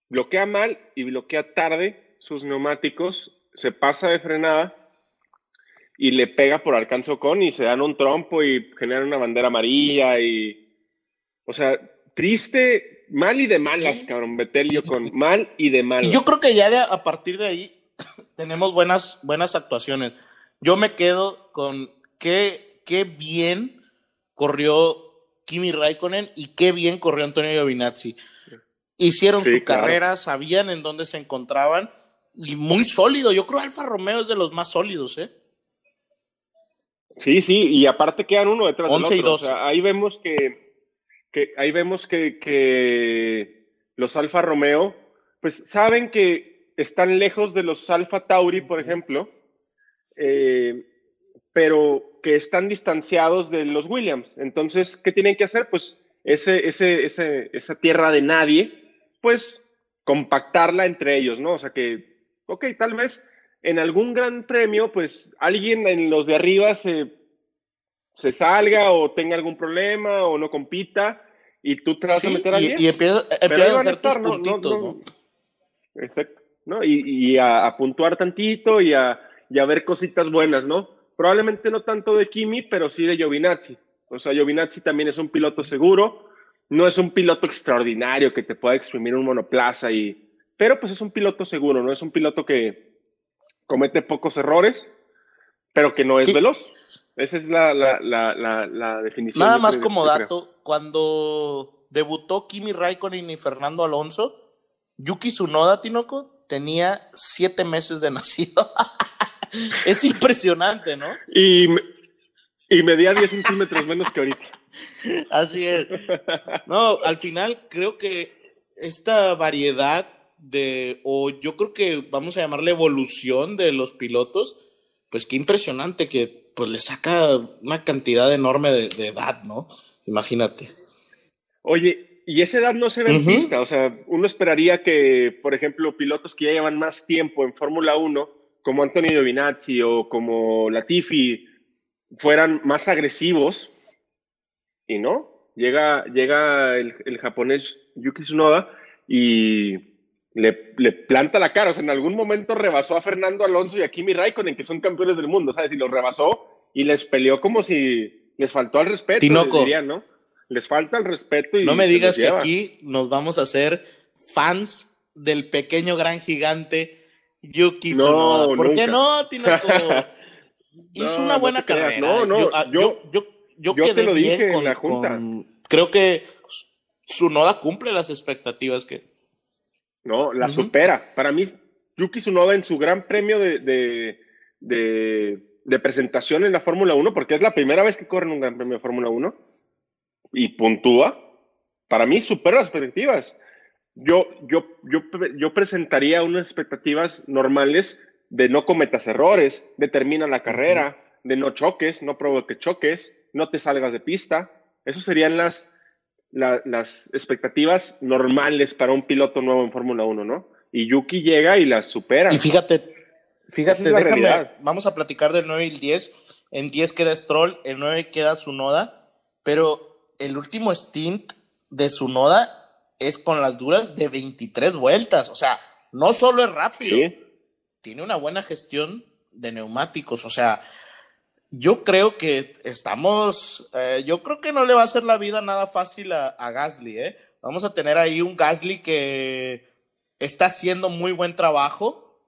bloquea mal y bloquea tarde sus neumáticos, se pasa de frenada y le pega por alcance con y se dan un trompo y generan una bandera amarilla y, o sea, triste, mal y de malas, cabrón, Betelio con mal y de malas. Y yo creo que ya de, a partir de ahí <coughs> tenemos buenas, buenas actuaciones. Yo me quedo con qué, qué bien corrió Kimi Raikkonen y qué bien corrió Antonio Giovinazzi. Hicieron sí, su claro. carrera, sabían en dónde se encontraban y muy sólido. Yo creo que Alfa Romeo es de los más sólidos, ¿eh? Sí, sí, y aparte quedan uno detrás 11 del otro. Y 12. O sea, ahí vemos que, que ahí vemos que, que, los Alfa Romeo, pues saben que están lejos de los Alfa Tauri, por ejemplo, eh, pero que están distanciados de los Williams. Entonces, ¿qué tienen que hacer? Pues ese, ese, ese, esa tierra de nadie, pues compactarla entre ellos, ¿no? O sea que, ok, tal vez en algún gran premio, pues alguien en los de arriba se se salga o tenga algún problema o no compita y tú te vas a meter a y, 10. y empiezas, a hacer tus estar, ¿no? No, puntitos, no. ¿no? Exacto. ¿no? Y, y a, a puntuar tantito y a, y a ver cositas buenas, ¿no? Probablemente no tanto de Kimi, pero sí de Giovinazzi. O sea, Giovinazzi también es un piloto seguro, no es un piloto extraordinario que te pueda exprimir un monoplaza, y, pero pues es un piloto seguro, ¿no? Es un piloto que comete pocos errores, pero que no es veloz. Esa es la, la, la, definición. Nada más creo- como creo. dato, cuando debutó Kimi Raikkonen y Fernando Alonso, Yuki Tsunoda, Tinoco, tenía siete meses de <laughs> nacido. es impresionante, ¿no? Y, y medía 10 centímetros menos que ahorita. Así es. No, al final creo que esta variedad de, o yo creo que vamos a llamarle evolución de los pilotos, pues qué impresionante que pues le saca una cantidad enorme de, de edad, ¿no? Imagínate. Oye, y esa edad no se ve en pista, o sea, uno esperaría que, por ejemplo, pilotos que ya llevan más tiempo en Fórmula 1, como Antonio Giovinazzi o como Latifi, fueran más agresivos, y no, llega, llega el, el japonés Yuki Tsunoda y le, le planta la cara, o sea, en algún momento rebasó a Fernando Alonso y a Kimi Raikkonen, que son campeones del mundo, ¿sabes? Y los rebasó y les peleó como si les faltó al respeto, Tinoco. les ¿no? Les falta el respeto y No me digas que lleva. aquí nos vamos a hacer fans del pequeño gran gigante Yuki No, Tsunoda. ¿Por qué no, Tinoco? <laughs> Hizo No, una buena carrera. No, no, yo, ah, yo- yo, yo, yo yo te quedé lo dije bien en con, la junta. con- Creo que Tsunoda cumple las expectativas que. No, la supera. Para mí, Yuki Tsunoda en su gran premio de, de, de- de presentación en la Fórmula 1, porque es la primera vez que corre en un gran premio de Fórmula 1, y puntúa, para mí supera las expectativas. Yo, yo, yo, yo presentaría unas expectativas normales de no cometas errores, de termina la carrera, de no choques, no provoque choques, no te salgas de pista. Esas serían las, la- las expectativas normales para un piloto nuevo en Fórmula 1, ¿no? Y Yuki llega y las supera. Y fíjate, fíjate, es déjame, vamos a platicar del 9 y el 10. En 10 queda Stroll, en 9 queda Tsunoda, pero el último stint de Tsunoda es con las duras de 23 vueltas. O sea, no solo es rápido, Sí. tiene una buena gestión de neumáticos. O sea, yo creo que estamos, eh, yo creo que no le va a hacer la vida nada fácil a, Gasly, ¿eh? Vamos a tener ahí un Gasly que está haciendo muy buen trabajo,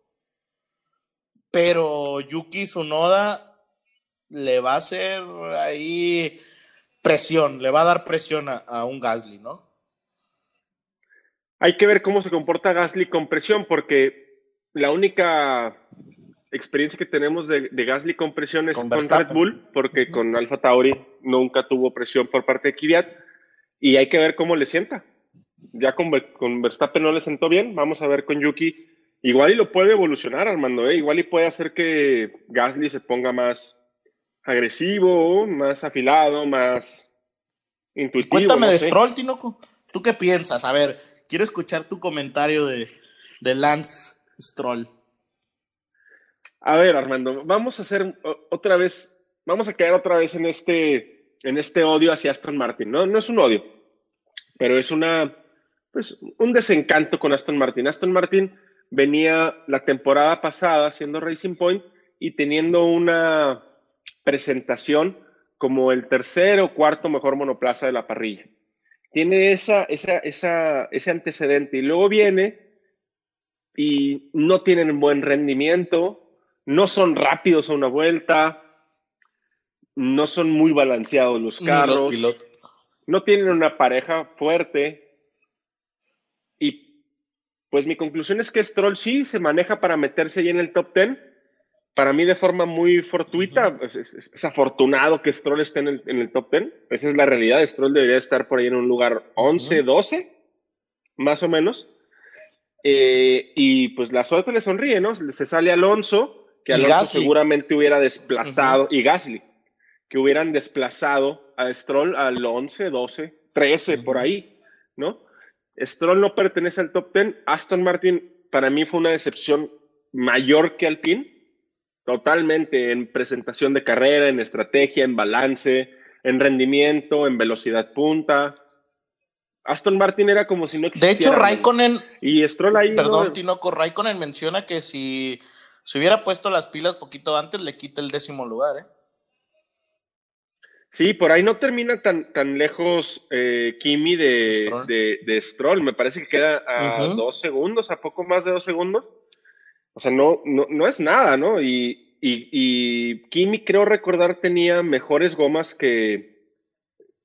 pero Yuki Tsunoda le va a hacer ahí presión, le va a dar presión a un Gasly, ¿no? Hay que ver cómo se comporta Gasly con presión, porque la única experiencia que tenemos de, de Gasly con presión es Con con. Red Bull, porque con Alfa Tauri nunca tuvo presión por parte de Kvyat, y hay que ver cómo le sienta. Ya con, con Verstappen no le sentó bien, vamos a ver con Yuki. Igual y lo puede evolucionar, Armando, ¿eh? igual y puede hacer que Gasly se ponga más agresivo, más afilado, más intuitivo. Cuéntame no de sé. Stroll, Tinoco. ¿Tú qué piensas? A ver, quiero escuchar tu comentario de, de Lance Stroll. A ver, Armando, vamos a hacer otra vez, vamos a quedar otra vez en este, en este odio hacia Aston Martin. No, no es un odio, pero es una, pues, un desencanto con Aston Martin. Aston Martin venía la temporada pasada siendo Racing Point y teniendo una presentación como el tercer o cuarto mejor monoplaza de la parrilla. Tiene esa, esa, esa, ese antecedente y luego viene y no tienen buen rendimiento, no son rápidos a una vuelta, no son muy balanceados los carros, pilotos. no tienen una pareja fuerte. Y pues mi conclusión es que Stroll sí se maneja para meterse ahí en el top 10. Para mí de forma muy fortuita, es, es- es afortunado que Stroll esté en el, en el top 10. Esa es la realidad. Stroll debería estar por ahí en un lugar 11, 12, más o menos. Eh, y pues la suerte le sonríe, ¿no? Se sale Alonso, que Alonso Gasly. seguramente hubiera desplazado, y Gasly, que hubieran desplazado a Stroll al 11, 12, 13, por ahí, ¿no? Stroll no pertenece al top 10. Aston Martin para mí fue una decepción mayor que Alpine. totalmente en presentación de carrera, en estrategia, en balance, en rendimiento, en velocidad punta. Aston Martin era como si no existiera. De hecho, Raikkonen. Y Stroll ahí. Perdón, ¿no? Tinoco, Raikkonen menciona que si se hubiera puesto las pilas poquito antes, le quita el décimo lugar, ¿eh? Sí, por ahí no termina tan, tan lejos eh, Kimi de Stroll. de, de Stroll. Me parece que queda a dos segundos, a poco más de dos segundos. O sea, no, no, no es nada, ¿no? Y, y, y Kimi, creo recordar, tenía mejores gomas que.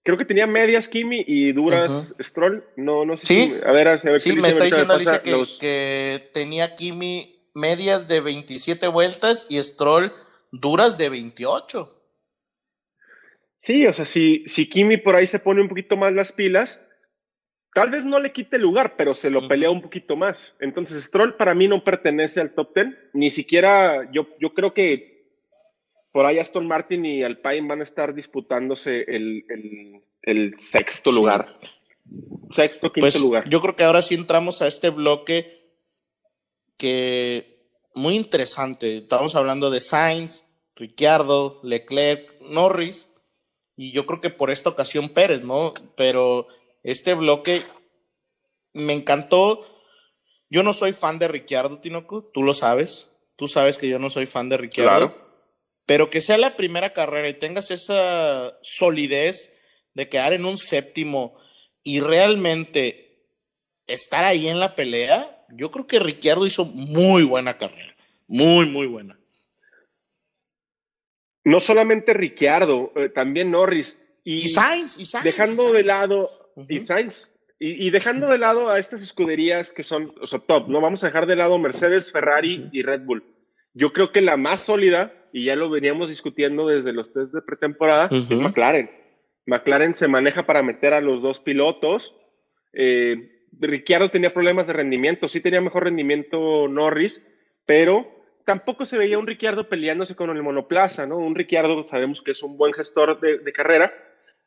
Creo que tenía medias Kimi y duras Stroll. No, no sé Sí. si. A ver, a ver Sí, si me está diciendo Alicia que, los- que tenía Kimi medias de 27 vueltas y Stroll duras de 28. Sí, o sea, si, si Kimi por ahí se pone un poquito más las pilas, tal vez no le quite lugar, pero se lo pelea un poquito más. Entonces, Stroll para mí no pertenece al top 10, ni siquiera yo, yo creo que por ahí Aston Martin y Alpine van a estar disputándose el, el- el sexto Sí. lugar. Sexto, quinto Pues lugar. yo creo que ahora sí entramos a este bloque que muy interesante. Estamos hablando de Sainz, Ricciardo, Leclerc, Norris y yo creo que por esta ocasión Pérez, ¿no? Pero este bloque me encantó. Yo no soy fan de Ricciardo, Tinoco, tú lo sabes. Tú sabes que yo no soy fan de Ricciardo. Claro. Pero que sea la primera carrera y tengas esa solidez de quedar en un séptimo y realmente estar ahí en la pelea, yo creo que Ricciardo hizo muy buena carrera. Muy, muy buena. No solamente Ricciardo, eh, también Norris. Y, Sainz, y Sainz. dejando y de lado y Ujú. Sainz y, y dejando de lado a estas escuderías que son o sea, top, no vamos a dejar de lado Mercedes, Ferrari y Red Bull. Yo creo que la más sólida y ya lo veníamos discutiendo desde los test de pretemporada es. McLaren. McLaren se maneja para meter a los dos pilotos. Eh, Ricciardo tenía problemas de rendimiento, sí tenía mejor rendimiento Norris, pero tampoco se veía un Ricciardo peleándose con el monoplaza, ¿no? Un Ricciardo sabemos que es un buen gestor de, carrera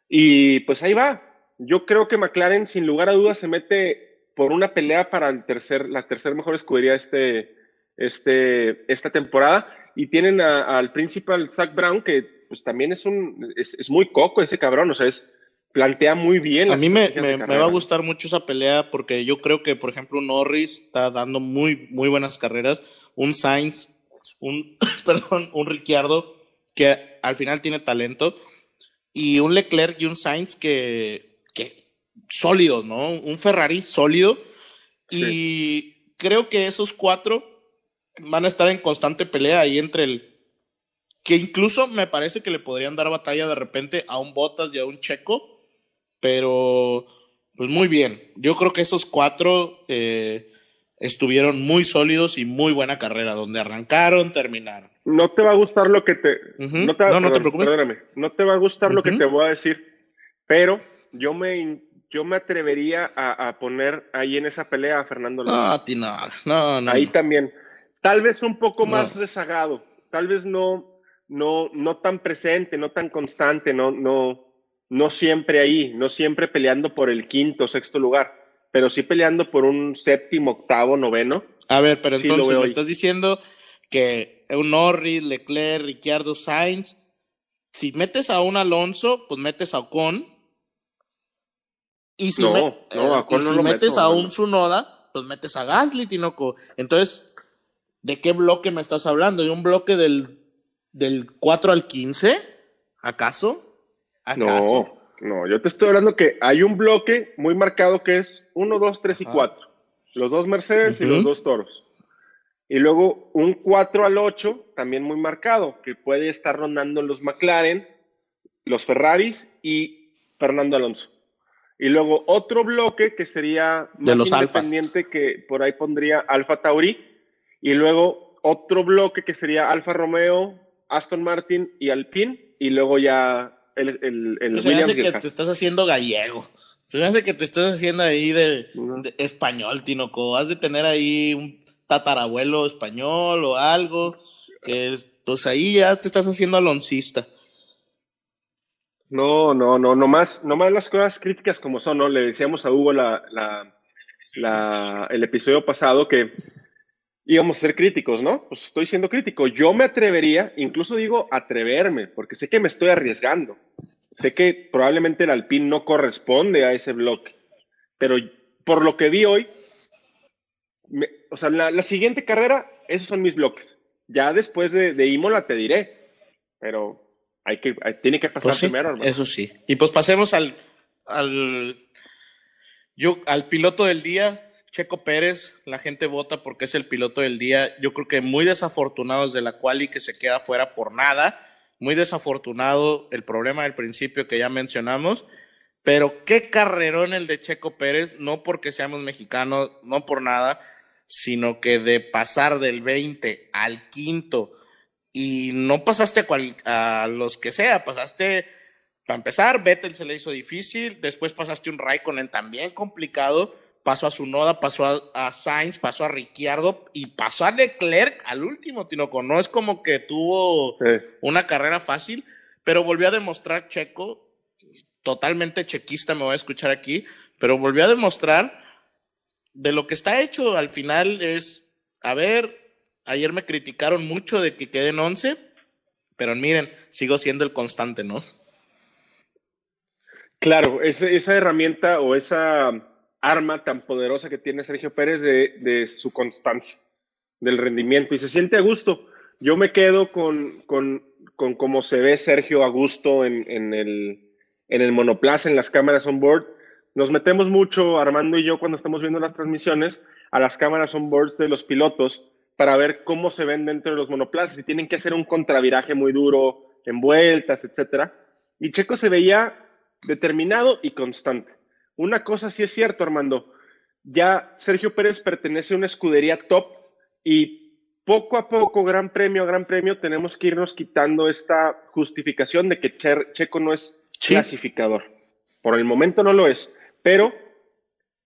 y pues ahí va. Yo creo que McLaren sin lugar a dudas se mete por una pelea para el tercer, la tercer mejor escudería este, este, esta temporada y tienen al principal Zach Brown que pues también es un es, es muy coco ese cabrón, o sea, es plantea muy bien. A mí me, va a gustar mucho esa pelea porque yo creo que, por ejemplo, Norris está dando muy, muy buenas carreras. Un Sainz, un, <coughs> perdón, un Ricciardo que al final tiene talento. Y un Leclerc y un Sainz que, que sólidos, ¿no? Un Ferrari sólido. Y creo que esos cuatro van a estar en constante pelea ahí entre el. Que incluso me parece que le podrían dar batalla de repente a un Bottas y a un Checo. Pero, pues muy bien. Yo creo que esos cuatro eh, estuvieron muy sólidos y muy buena carrera. Donde arrancaron, terminaron. No te va a gustar lo que te. No, te va- No, no te preocupes. Perdóname. No te va a gustar lo que te voy a decir, pero yo me, yo me atrevería a, a poner ahí en esa pelea a Fernando Alonso. No, no. Ahí también. Tal vez un poco más rezagado, tal vez no, no, no tan presente, no tan constante, no, no, no siempre ahí, no siempre peleando por el quinto, sexto lugar, pero sí peleando por un séptimo, octavo, noveno. A ver, pero Sí, entonces me estás diciendo que un Norris, Leclerc, Ricciardo, Sainz, si metes a un Alonso, pues metes a Ocon. Y si, No, me- no, a Ocon no si metes meto, a un Tsunoda, pues metes a Gasly, Tinoco. Entonces, ¿de qué bloque me estás hablando? ¿De un bloque del, del 4 al 15? ¿Acaso? ¿Acaso? No, no, yo te estoy hablando que hay un bloque muy marcado que es 1, 2, 3 y Ah. 4. Los dos Mercedes y los dos toros. Y luego un 4 al 8, también muy marcado, que puede estar rondando los McLaren, los Ferraris y Fernando Alonso. Y luego otro bloque que sería De más los Alfas. independiente, que por ahí pondría Alfa Tauri. Y luego otro bloque que sería Alfa Romeo, Aston Martin y Alpine. Y luego ya el, el, el Pues se me hace que te estás haciendo gallego. Se me hace que te estás haciendo ahí de, español, Tinoco. Has de tener ahí un tatarabuelo español o algo. Que es- pues ahí ya te estás haciendo aloncista. No, no, no, nomás, nomás las cosas críticas como son, ¿no? Le decíamos a Hugo la, la- la- el episodio pasado que íbamos a ser críticos, ¿no? Pues estoy siendo crítico. Yo me atrevería, incluso digo atreverme, porque sé que me estoy arriesgando. Sé que probablemente el Alpine no corresponde a ese bloque, pero por lo que vi hoy, o sea, la, siguiente carrera, esos son mis bloques. Ya después de, de Imola te diré, pero hay que, tiene que pasar pues primero. Eso sí. Y pues pasemos al, al, yo, al piloto del día, Checo Pérez, la gente vota porque es el piloto del día. Yo creo que muy desafortunados de la cual y que se queda fuera por nada. Muy desafortunado el problema del principio que ya mencionamos. Pero qué carrerón el de Checo Pérez, no porque seamos mexicanos, no por nada, sino que de pasar del 20 al quinto y no pasaste a, a los que sea, pasaste, para empezar, Vettel se le hizo difícil, después pasaste un Raikkonen también complicado pasó a Sunoda, pasó a, Sainz, pasó a Ricciardo y pasó a Leclerc al último, Tinoco. No es como que tuvo una carrera fácil, pero volvió a demostrar Checo, totalmente chequista me voy a escuchar aquí, pero volvió a demostrar de lo que está hecho. Al final es, a ver, ayer me criticaron mucho de que queden 11, pero miren, sigo siendo el constante, ¿no? Claro, esa herramienta o esa arma tan poderosa que tiene Sergio Pérez de, su constancia, del rendimiento, y se siente a gusto. Yo me quedo con, con, con cómo se ve Sergio a gusto en, en, el, en el monoplaza, en las cámaras on board. Nos metemos mucho, Armando y yo, cuando estamos viendo las transmisiones, a las cámaras on board de los pilotos para ver cómo se ven dentro de los monoplazas, si tienen que hacer un contraviraje muy duro en vueltas, etcétera. Y Checo se veía determinado y constante. Una cosa sí es cierto, Armando. Ya Sergio Pérez pertenece a una escudería top y poco a poco, gran premio a gran premio, tenemos que irnos quitando esta justificación de que Checo no es clasificador. Por el momento no lo es, pero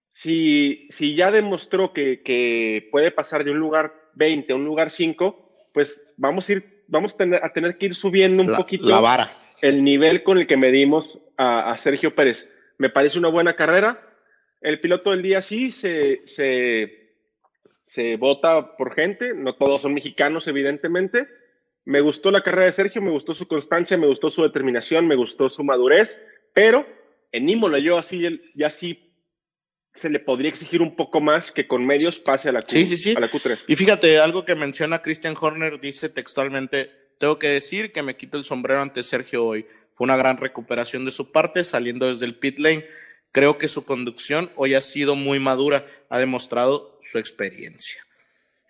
si, si ya demostró que, que, puede pasar de un lugar 20 a un lugar 5, pues vamos a ir, vamos a tener, a tener que ir subiendo un poquito la vara. el nivel con el que medimos a, a Sergio Pérez me parece una buena carrera. El piloto del día sí se, se, se vota por gente, no todos son mexicanos, evidentemente. Me gustó la carrera de Sergio, me gustó su constancia, me gustó su determinación, me gustó su madurez, pero en Imola yo así, ya sí se le podría exigir un poco más que con medios pase a la, Q, sí, sí, sí. A la Q3. Y fíjate, algo que menciona Christian Horner, dice textualmente, tengo que decir que me quito el sombrero ante Sergio hoy. Fue una gran recuperación de su parte saliendo desde el pit lane. Creo que su conducción hoy ha sido muy madura, ha demostrado su experiencia.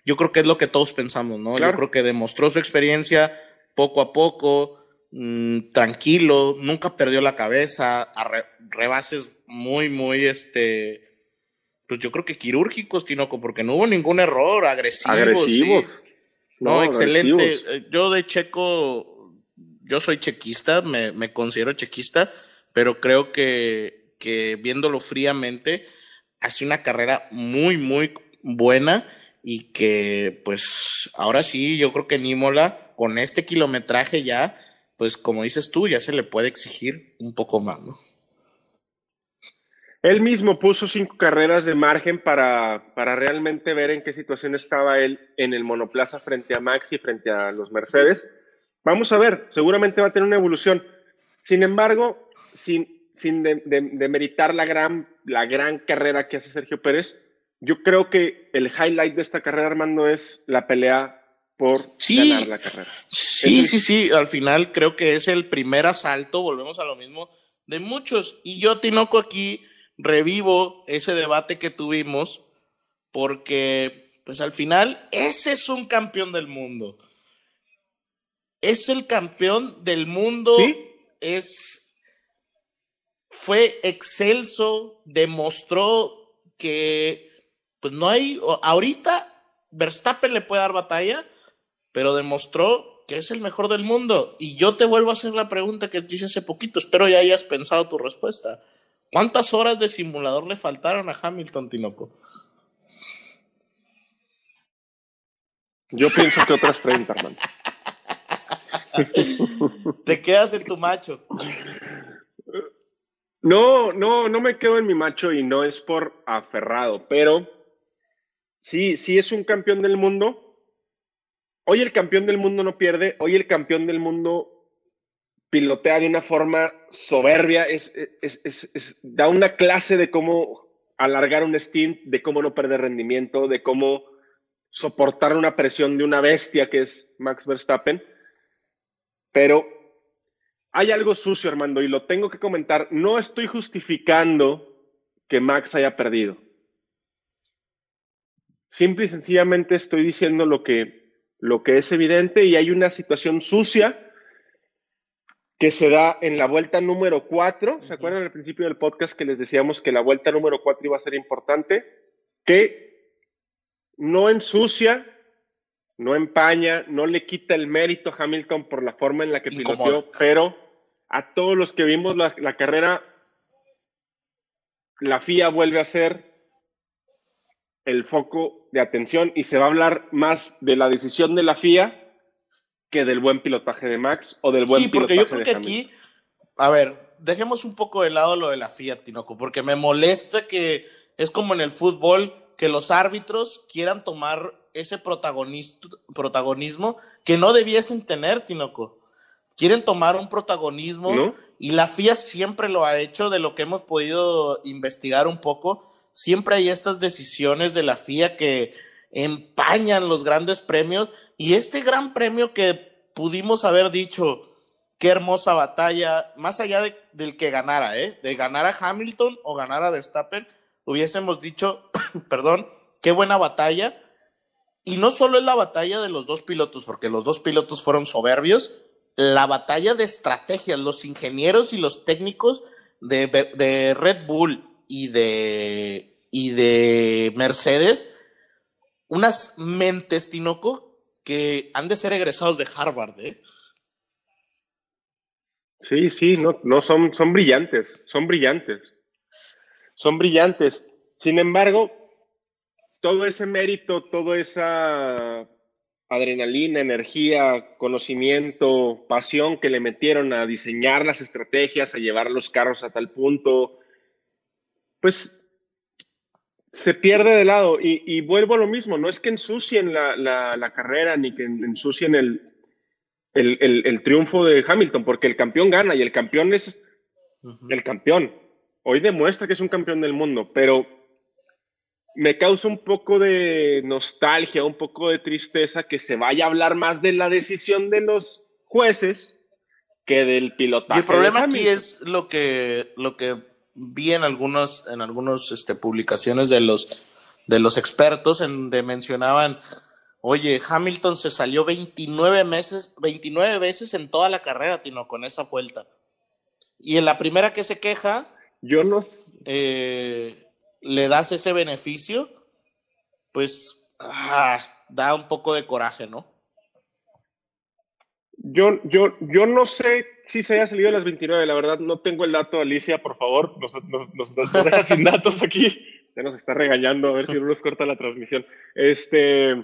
Yo creo que es lo que todos pensamos, ¿no? Yo creo que demostró su experiencia poco a poco, mm, tranquilo, nunca perdió la cabeza, a rebases muy, muy, este, pues yo creo que quirúrgicos, Tinoco, porque no hubo ningún error, agresivos. Agresivos. No, excelente. Yo de Checo yo soy chequista, me, considero chequista, pero creo que, viéndolo fríamente, hace una carrera muy, muy buena y que pues ahora sí, yo creo que Nímola, con este kilometraje ya, pues como dices tú, ya se le puede exigir un poco más, ¿no? Él mismo puso cinco carreras de margen para, para realmente ver en qué situación estaba él en el monoplaza frente a Max y frente a los Mercedes Vamos a ver, seguramente va a tener una evolución. Sin embargo, sin, sin demeritar la gran, la gran carrera que hace Sergio Pérez, yo creo que el highlight de esta carrera, Armando, es la pelea por ganar la carrera. Sí, sí, sí, al final creo que es el primer asalto, volvemos a lo mismo, de muchos. Y yo, Tinoco, aquí revivo ese debate que tuvimos, porque, pues al final, ese es un campeón del mundo es el campeón del mundo, es fue excelso, demostró que pues no hay ahorita Verstappen le puede dar batalla, pero demostró que es el mejor del mundo y yo te vuelvo a hacer la pregunta que te hice hace poquito, espero ya hayas pensado tu respuesta. ¿Cuántas horas de simulador le faltaron a Hamilton Tinoco? Yo pienso que otras 30, hermano. <laughs> Te quedas en tu macho. No, no, no me quedo en mi macho y no es por aferrado, pero sí, sí es un campeón del mundo. Hoy el campeón del mundo no pierde, hoy el campeón del mundo pilotea de una forma soberbia, es, da una clase de cómo alargar un stint, de cómo no perder rendimiento, de cómo soportar una presión de una bestia que es Max Verstappen. Pero hay algo sucio, Armando, y lo tengo que comentar. No estoy justificando que Max haya perdido. Simple y sencillamente estoy diciendo lo que, lo que es evidente y hay una situación sucia que se da en la vuelta número 4. ¿Se acuerdan al principio del podcast que les decíamos que la vuelta número 4 iba a ser importante? Que no ensucia, no empaña, no le quita el mérito a Hamilton por la forma en la que piloteó, pero a todos los que vimos la, la carrera, la FIA vuelve a ser el foco de atención y se va a hablar más de la decisión de la FIA que del buen pilotaje de Max o del buen sí, porque yo creo que aquí, a ver, dejemos un poco de lado lo de la Fiat, Tinoco, porque me molesta que es como en el fútbol que los árbitros quieran tomar ese protagonismo que no debiesen tener, Tinoco. Quieren tomar un protagonismo y la FIA siempre lo ha hecho de lo que hemos podido investigar un poco. Siempre hay estas decisiones de la FIA que empañan los grandes premios y este gran premio que pudimos haber dicho, qué hermosa batalla, más allá del que ganara, ¿eh? de ganar a Hamilton o ganar a Verstappen, hubiésemos dicho, <coughs> perdón, qué buena batalla. Y no solo es la batalla de los dos pilotos, porque los dos pilotos fueron soberbios, la batalla de estrategias, los ingenieros y los técnicos de, Red Bull y de, y de Mercedes, unas mentes, Tinoco, que han de ser egresados de Harvard, ¿eh? Sí, sí, no, no son, son brillantes, son brillantes. Son brillantes. Sin embargo, todo ese mérito, toda esa adrenalina, energía, conocimiento, pasión que le metieron a diseñar las estrategias, a llevar los carros a tal punto, pues se pierde de lado. Y, vuelvo a lo mismo, no es que ensucien la, carrera ni que ensucien el, el, triunfo de Hamilton, porque el campeón gana y el campeón es el campeón. Hoy demuestra que es un campeón del mundo, pero me causa un poco de nostalgia, un poco de tristeza que se vaya a hablar más de la decisión de los jueces que del pilotaje. Y el problema aquí es lo que, lo que vi en algunos, en algunos este, publicaciones de los, de los expertos en donde mencionaban, oye, Hamilton se salió 29 meses, 29 veces en toda la carrera, Tino, con esa vuelta. Y en la primera que se queja, yo no eh, le das ese beneficio, pues ah, da un poco de coraje, ¿no? Yo, yo, yo no sé si se haya salido a las 29, la verdad no tengo el dato, Alicia, por favor, nos, nos, deja <laughs> sin datos aquí, ya nos está regañando a ver si no nos corta la transmisión. Este,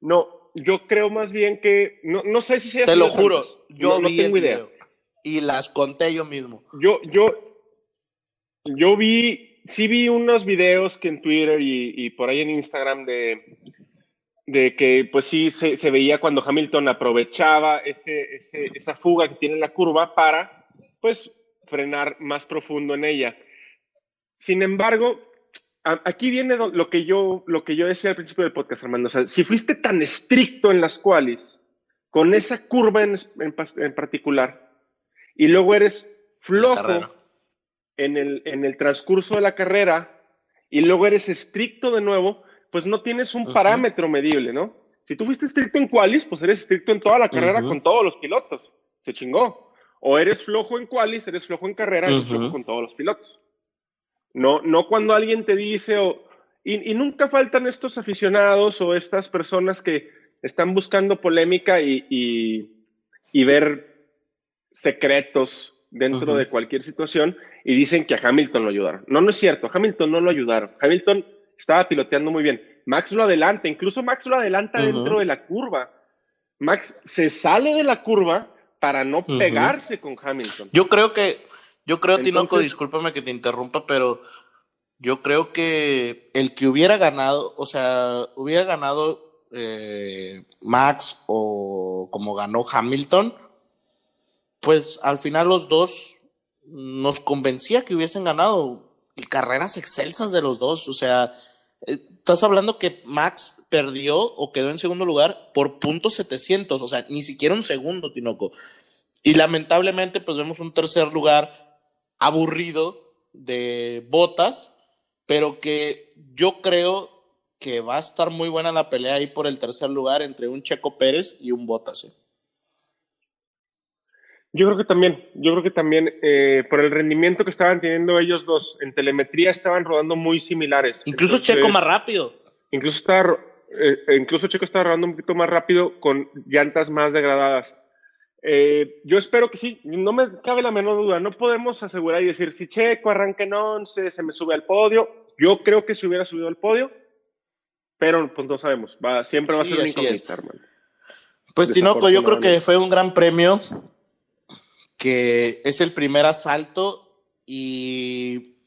no, yo creo más bien que, no, no sé si se haya Te lo juro, yo no, tengo idea. Y las conté yo mismo. Yo, yo, yo vi, sí vi unos videos que en Twitter y, y por ahí en Instagram de de que pues sí se, veía cuando Hamilton aprovechaba ese, esa fuga que tiene la curva para pues frenar más profundo en ella. Sin embargo, aquí viene lo que yo lo que yo decía al principio del podcast, Armando. O sea, si fuiste tan estricto en las cuales, con esa curva en, en, particular, y luego eres flojo en el, en el transcurso de la carrera, y luego eres estricto de nuevo, pues no tienes un parámetro medible, ¿no? Si tú fuiste estricto en qualis, pues eres estricto en toda la carrera con todos los pilotos. Se chingó. O eres flojo en qualis, eres flojo en carrera, eres flojo con todos los pilotos. No, no cuando alguien te dice, o, y, nunca faltan estos aficionados o estas personas que están buscando polémica y, ver secretos dentro de cualquier situación y dicen que a Hamilton lo ayudaron. No, no es cierto, Hamilton no lo ayudaron. Hamilton estaba piloteando muy bien. Max lo adelanta, incluso Max lo adelanta dentro de la curva. Max se sale de la curva para no pegarse con Hamilton. Yo creo que, yo creo, Tinoco, discúlpame que te interrumpa, pero yo creo que el que hubiera ganado, o sea, hubiera ganado eh, Max o como ganó Hamilton, pues al final los dos nos convencía que hubiesen ganado carreras excelsas de los dos. O sea, eh, estás hablando que Max perdió o quedó en segundo lugar por puntos 700, o sea, ni siquiera un segundo, Tinoco. Y lamentablemente, pues vemos un tercer lugar aburrido de botas, pero que yo creo que va a estar muy buena la pelea ahí por el tercer lugar entre un Checo Pérez y un Botas. ¿eh? Yo creo que también, yo creo que también eh, por el rendimiento que estaban teniendo ellos dos en telemetría estaban rodando muy similares. Incluso Checo más rápido. Incluso, estaba, eh, incluso Checo estaba rodando un poquito más rápido con llantas más degradadas. Eh, yo espero que sí, no me cabe la menor duda, no podemos asegurar y decir si Checo arranca en 11, se me sube al podio. Yo creo que se hubiera subido al podio, pero pues no sabemos, va, siempre va a ser una incógnita, hermano. Pues Tinoco, yo creo que fue un gran premio que es el primer asalto y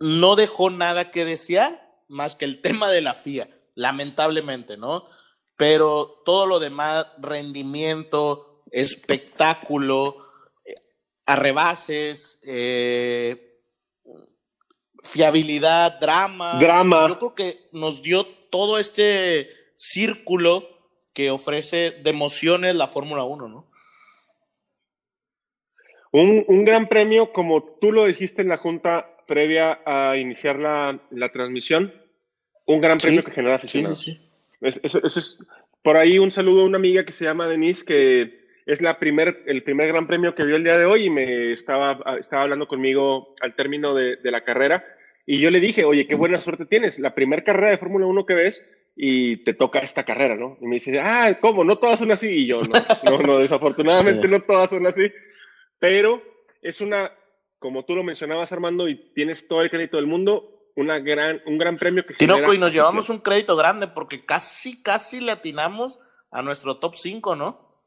no dejó nada que desear más que el <laughs> tema de la FIA, lamentablemente, ¿no? Pero todo lo demás, rendimiento, espectáculo, arrebases, eh, fiabilidad, drama. Drama. Yo creo que nos dio todo este círculo que ofrece de emociones la Fórmula 1, ¿no? Un, un, gran premio, como tú lo dijiste en la junta previa a iniciar la, la transmisión, un gran premio que genera aficionados. Sí, sí. Eso, es, por ahí un saludo a una amiga que se llama Denise, que es la primer, el primer gran premio que vio el día de hoy y me estaba, estaba hablando conmigo al término de, de la carrera. Y yo le dije, oye, qué buena suerte tienes. La primera carrera de Fórmula 1 que ves y te toca esta carrera, ¿no? Y me dice, ah, ¿cómo? No todas son así. Y yo, no, no, no <laughs> desafortunadamente no todas son así pero es una, como tú lo mencionabas, Armando, y tienes todo el crédito del mundo, una gran, un gran premio que Tinoco, y nos llevamos un crédito grande porque casi, casi le atinamos a nuestro top 5, ¿no?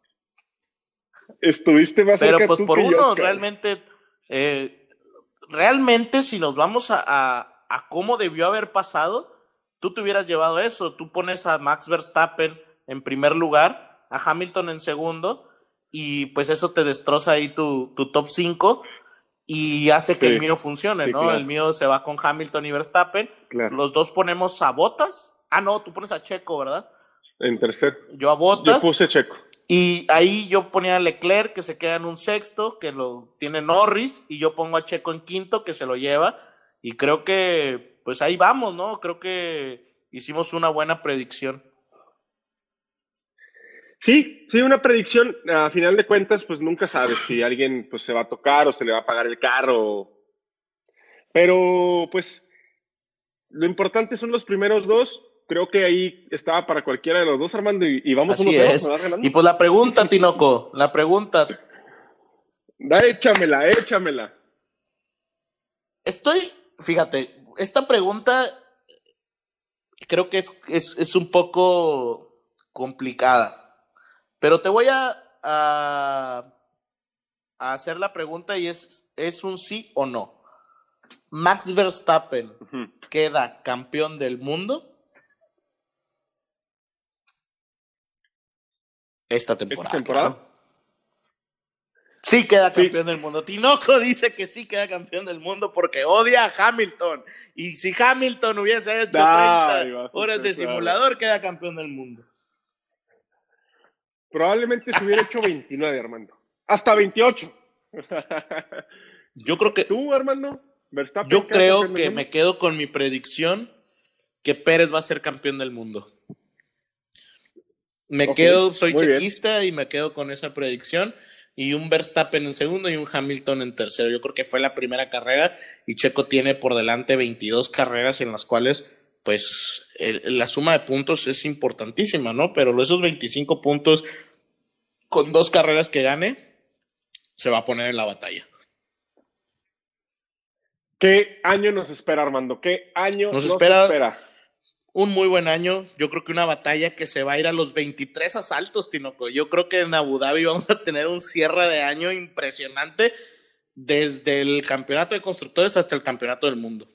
Estuviste más Pero cerca pues tú por que uno, yo, realmente, eh, realmente si nos vamos a, a, a cómo debió haber pasado, tú te hubieras llevado eso. Tú pones a Max Verstappen en primer lugar, a Hamilton en segundo, y pues eso te destroza ahí tu, tu top 5 y hace que Sí, el mío funcione, sí, ¿no? claro. El mío se va con Hamilton y Verstappen. Claro. Los dos ponemos a Botas. Ah, no, tú pones a Checo, ¿verdad? En tercer. Yo a Yo Botas. puse Checo. Y ahí yo ponía a Leclerc, que se queda en un sexto, que lo tiene Norris, y yo pongo a Checo en quinto, que se lo lleva. Y creo que, pues ahí vamos, ¿no? Creo que hicimos una buena predicción. Sí, sí, una predicción. A final de cuentas, pues nunca sabes si alguien pues, se va a tocar o se le va a pagar el carro. Pero, pues, lo importante son los primeros dos. Creo que ahí estaba para cualquiera de los dos, Armando. Y, y vamos Así 1-0, es. ganando. Y pues la pregunta, Tinoco, la pregunta. Da, échamela, échamela. Estoy, fíjate, esta pregunta creo que es, es, es un poco complicada. Pero te voy a, a, a hacer la pregunta y es, es un sí o no. Max Verstappen queda campeón del mundo esta temporada. ¿Esta temporada? claro. Sí queda Sí. campeón del mundo. Tinoco <laughs> dice que sí queda campeón del mundo porque odia a Hamilton. Y si Hamilton hubiese hecho Ay, 30 vas a horas de simulador, queda campeón del mundo. Probablemente se hubiera hecho 29, Armando. Hasta 28. Yo creo que ¿Tú, Armando? Verstappen. Yo creo que me quedo con mi predicción que Pérez va a ser campeón del mundo. Me quedo, soy bien. chequista y me quedo con esa predicción. Y un Verstappen en segundo y un Hamilton en tercero. Yo creo que fue la primera carrera y Checo tiene por delante 22 carreras en las cuales, pues, el- la suma de puntos es importantísima, ¿no? Pero esos 25 puntos con dos carreras que gane, se va a poner en la batalla. ¿Qué año nos espera, Armando? ¿Qué año Nos nos, espera- espera? un muy buen año. Yo creo que una batalla que se va a ir a los 23 asaltos, Tinoco. Yo creo que en Abu Dhabi vamos a tener un cierre de año impresionante desde el campeonato de constructores hasta el campeonato del mundo.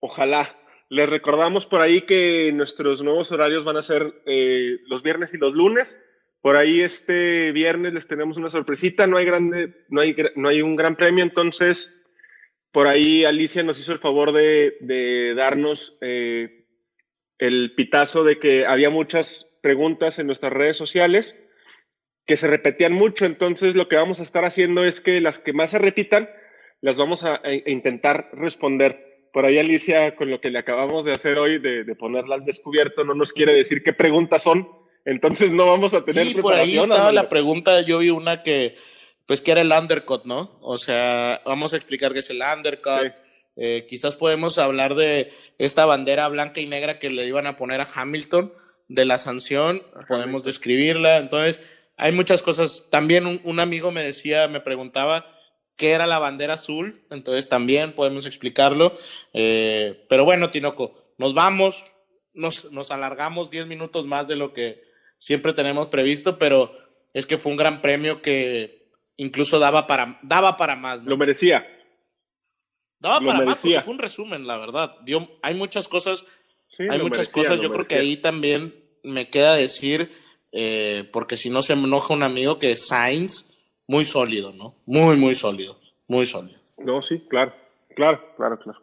Ojalá. Les recordamos por ahí que nuestros nuevos horarios van a ser eh, los viernes y los lunes. Por ahí este viernes les tenemos una sorpresita, no hay, grande, no hay, no hay un gran premio, entonces por ahí Alicia nos hizo el favor de, darnos eh, el pitazo de que había muchas preguntas en nuestras redes sociales que se repetían mucho, entonces lo que vamos a estar haciendo es que las que más se repitan las vamos a intentar responder por ahí Alicia, con lo que le acabamos de hacer hoy, de, de, ponerla al descubierto, no nos quiere decir qué preguntas son, entonces no vamos a tener Sí, por ahí estaba la pregunta, yo vi una que, pues que era el undercut, ¿no? O sea, vamos a explicar qué es el undercut. Sí. Eh, quizás podemos hablar de esta bandera blanca y negra que le iban a poner a Hamilton, de la sanción, Ajá, podemos describirla. Entonces, hay muchas cosas. También un, un amigo me decía, me preguntaba, qué era la bandera azul, entonces también podemos explicarlo. Eh, pero bueno, Tinoco, nos vamos, nos, nos alargamos 10 minutos más de lo que siempre tenemos previsto, pero es que fue un gran premio que incluso daba para, daba para más. ¿no? Lo merecía. Daba lo para merecía. más porque fue un resumen, la verdad. Dio, hay muchas cosas, sí, hay muchas merecía, cosas, yo merecía. creo que ahí también me queda decir, eh, porque si no se enoja un amigo, que Sainz muy sólido, ¿no? Muy, muy sólido, muy sólido. No, sí, claro, claro, claro, claro.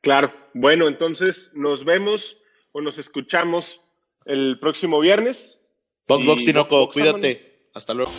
Claro, bueno, entonces nos vemos o nos escuchamos el próximo viernes. Box, Box, Tinoco, cuídate. Hasta luego.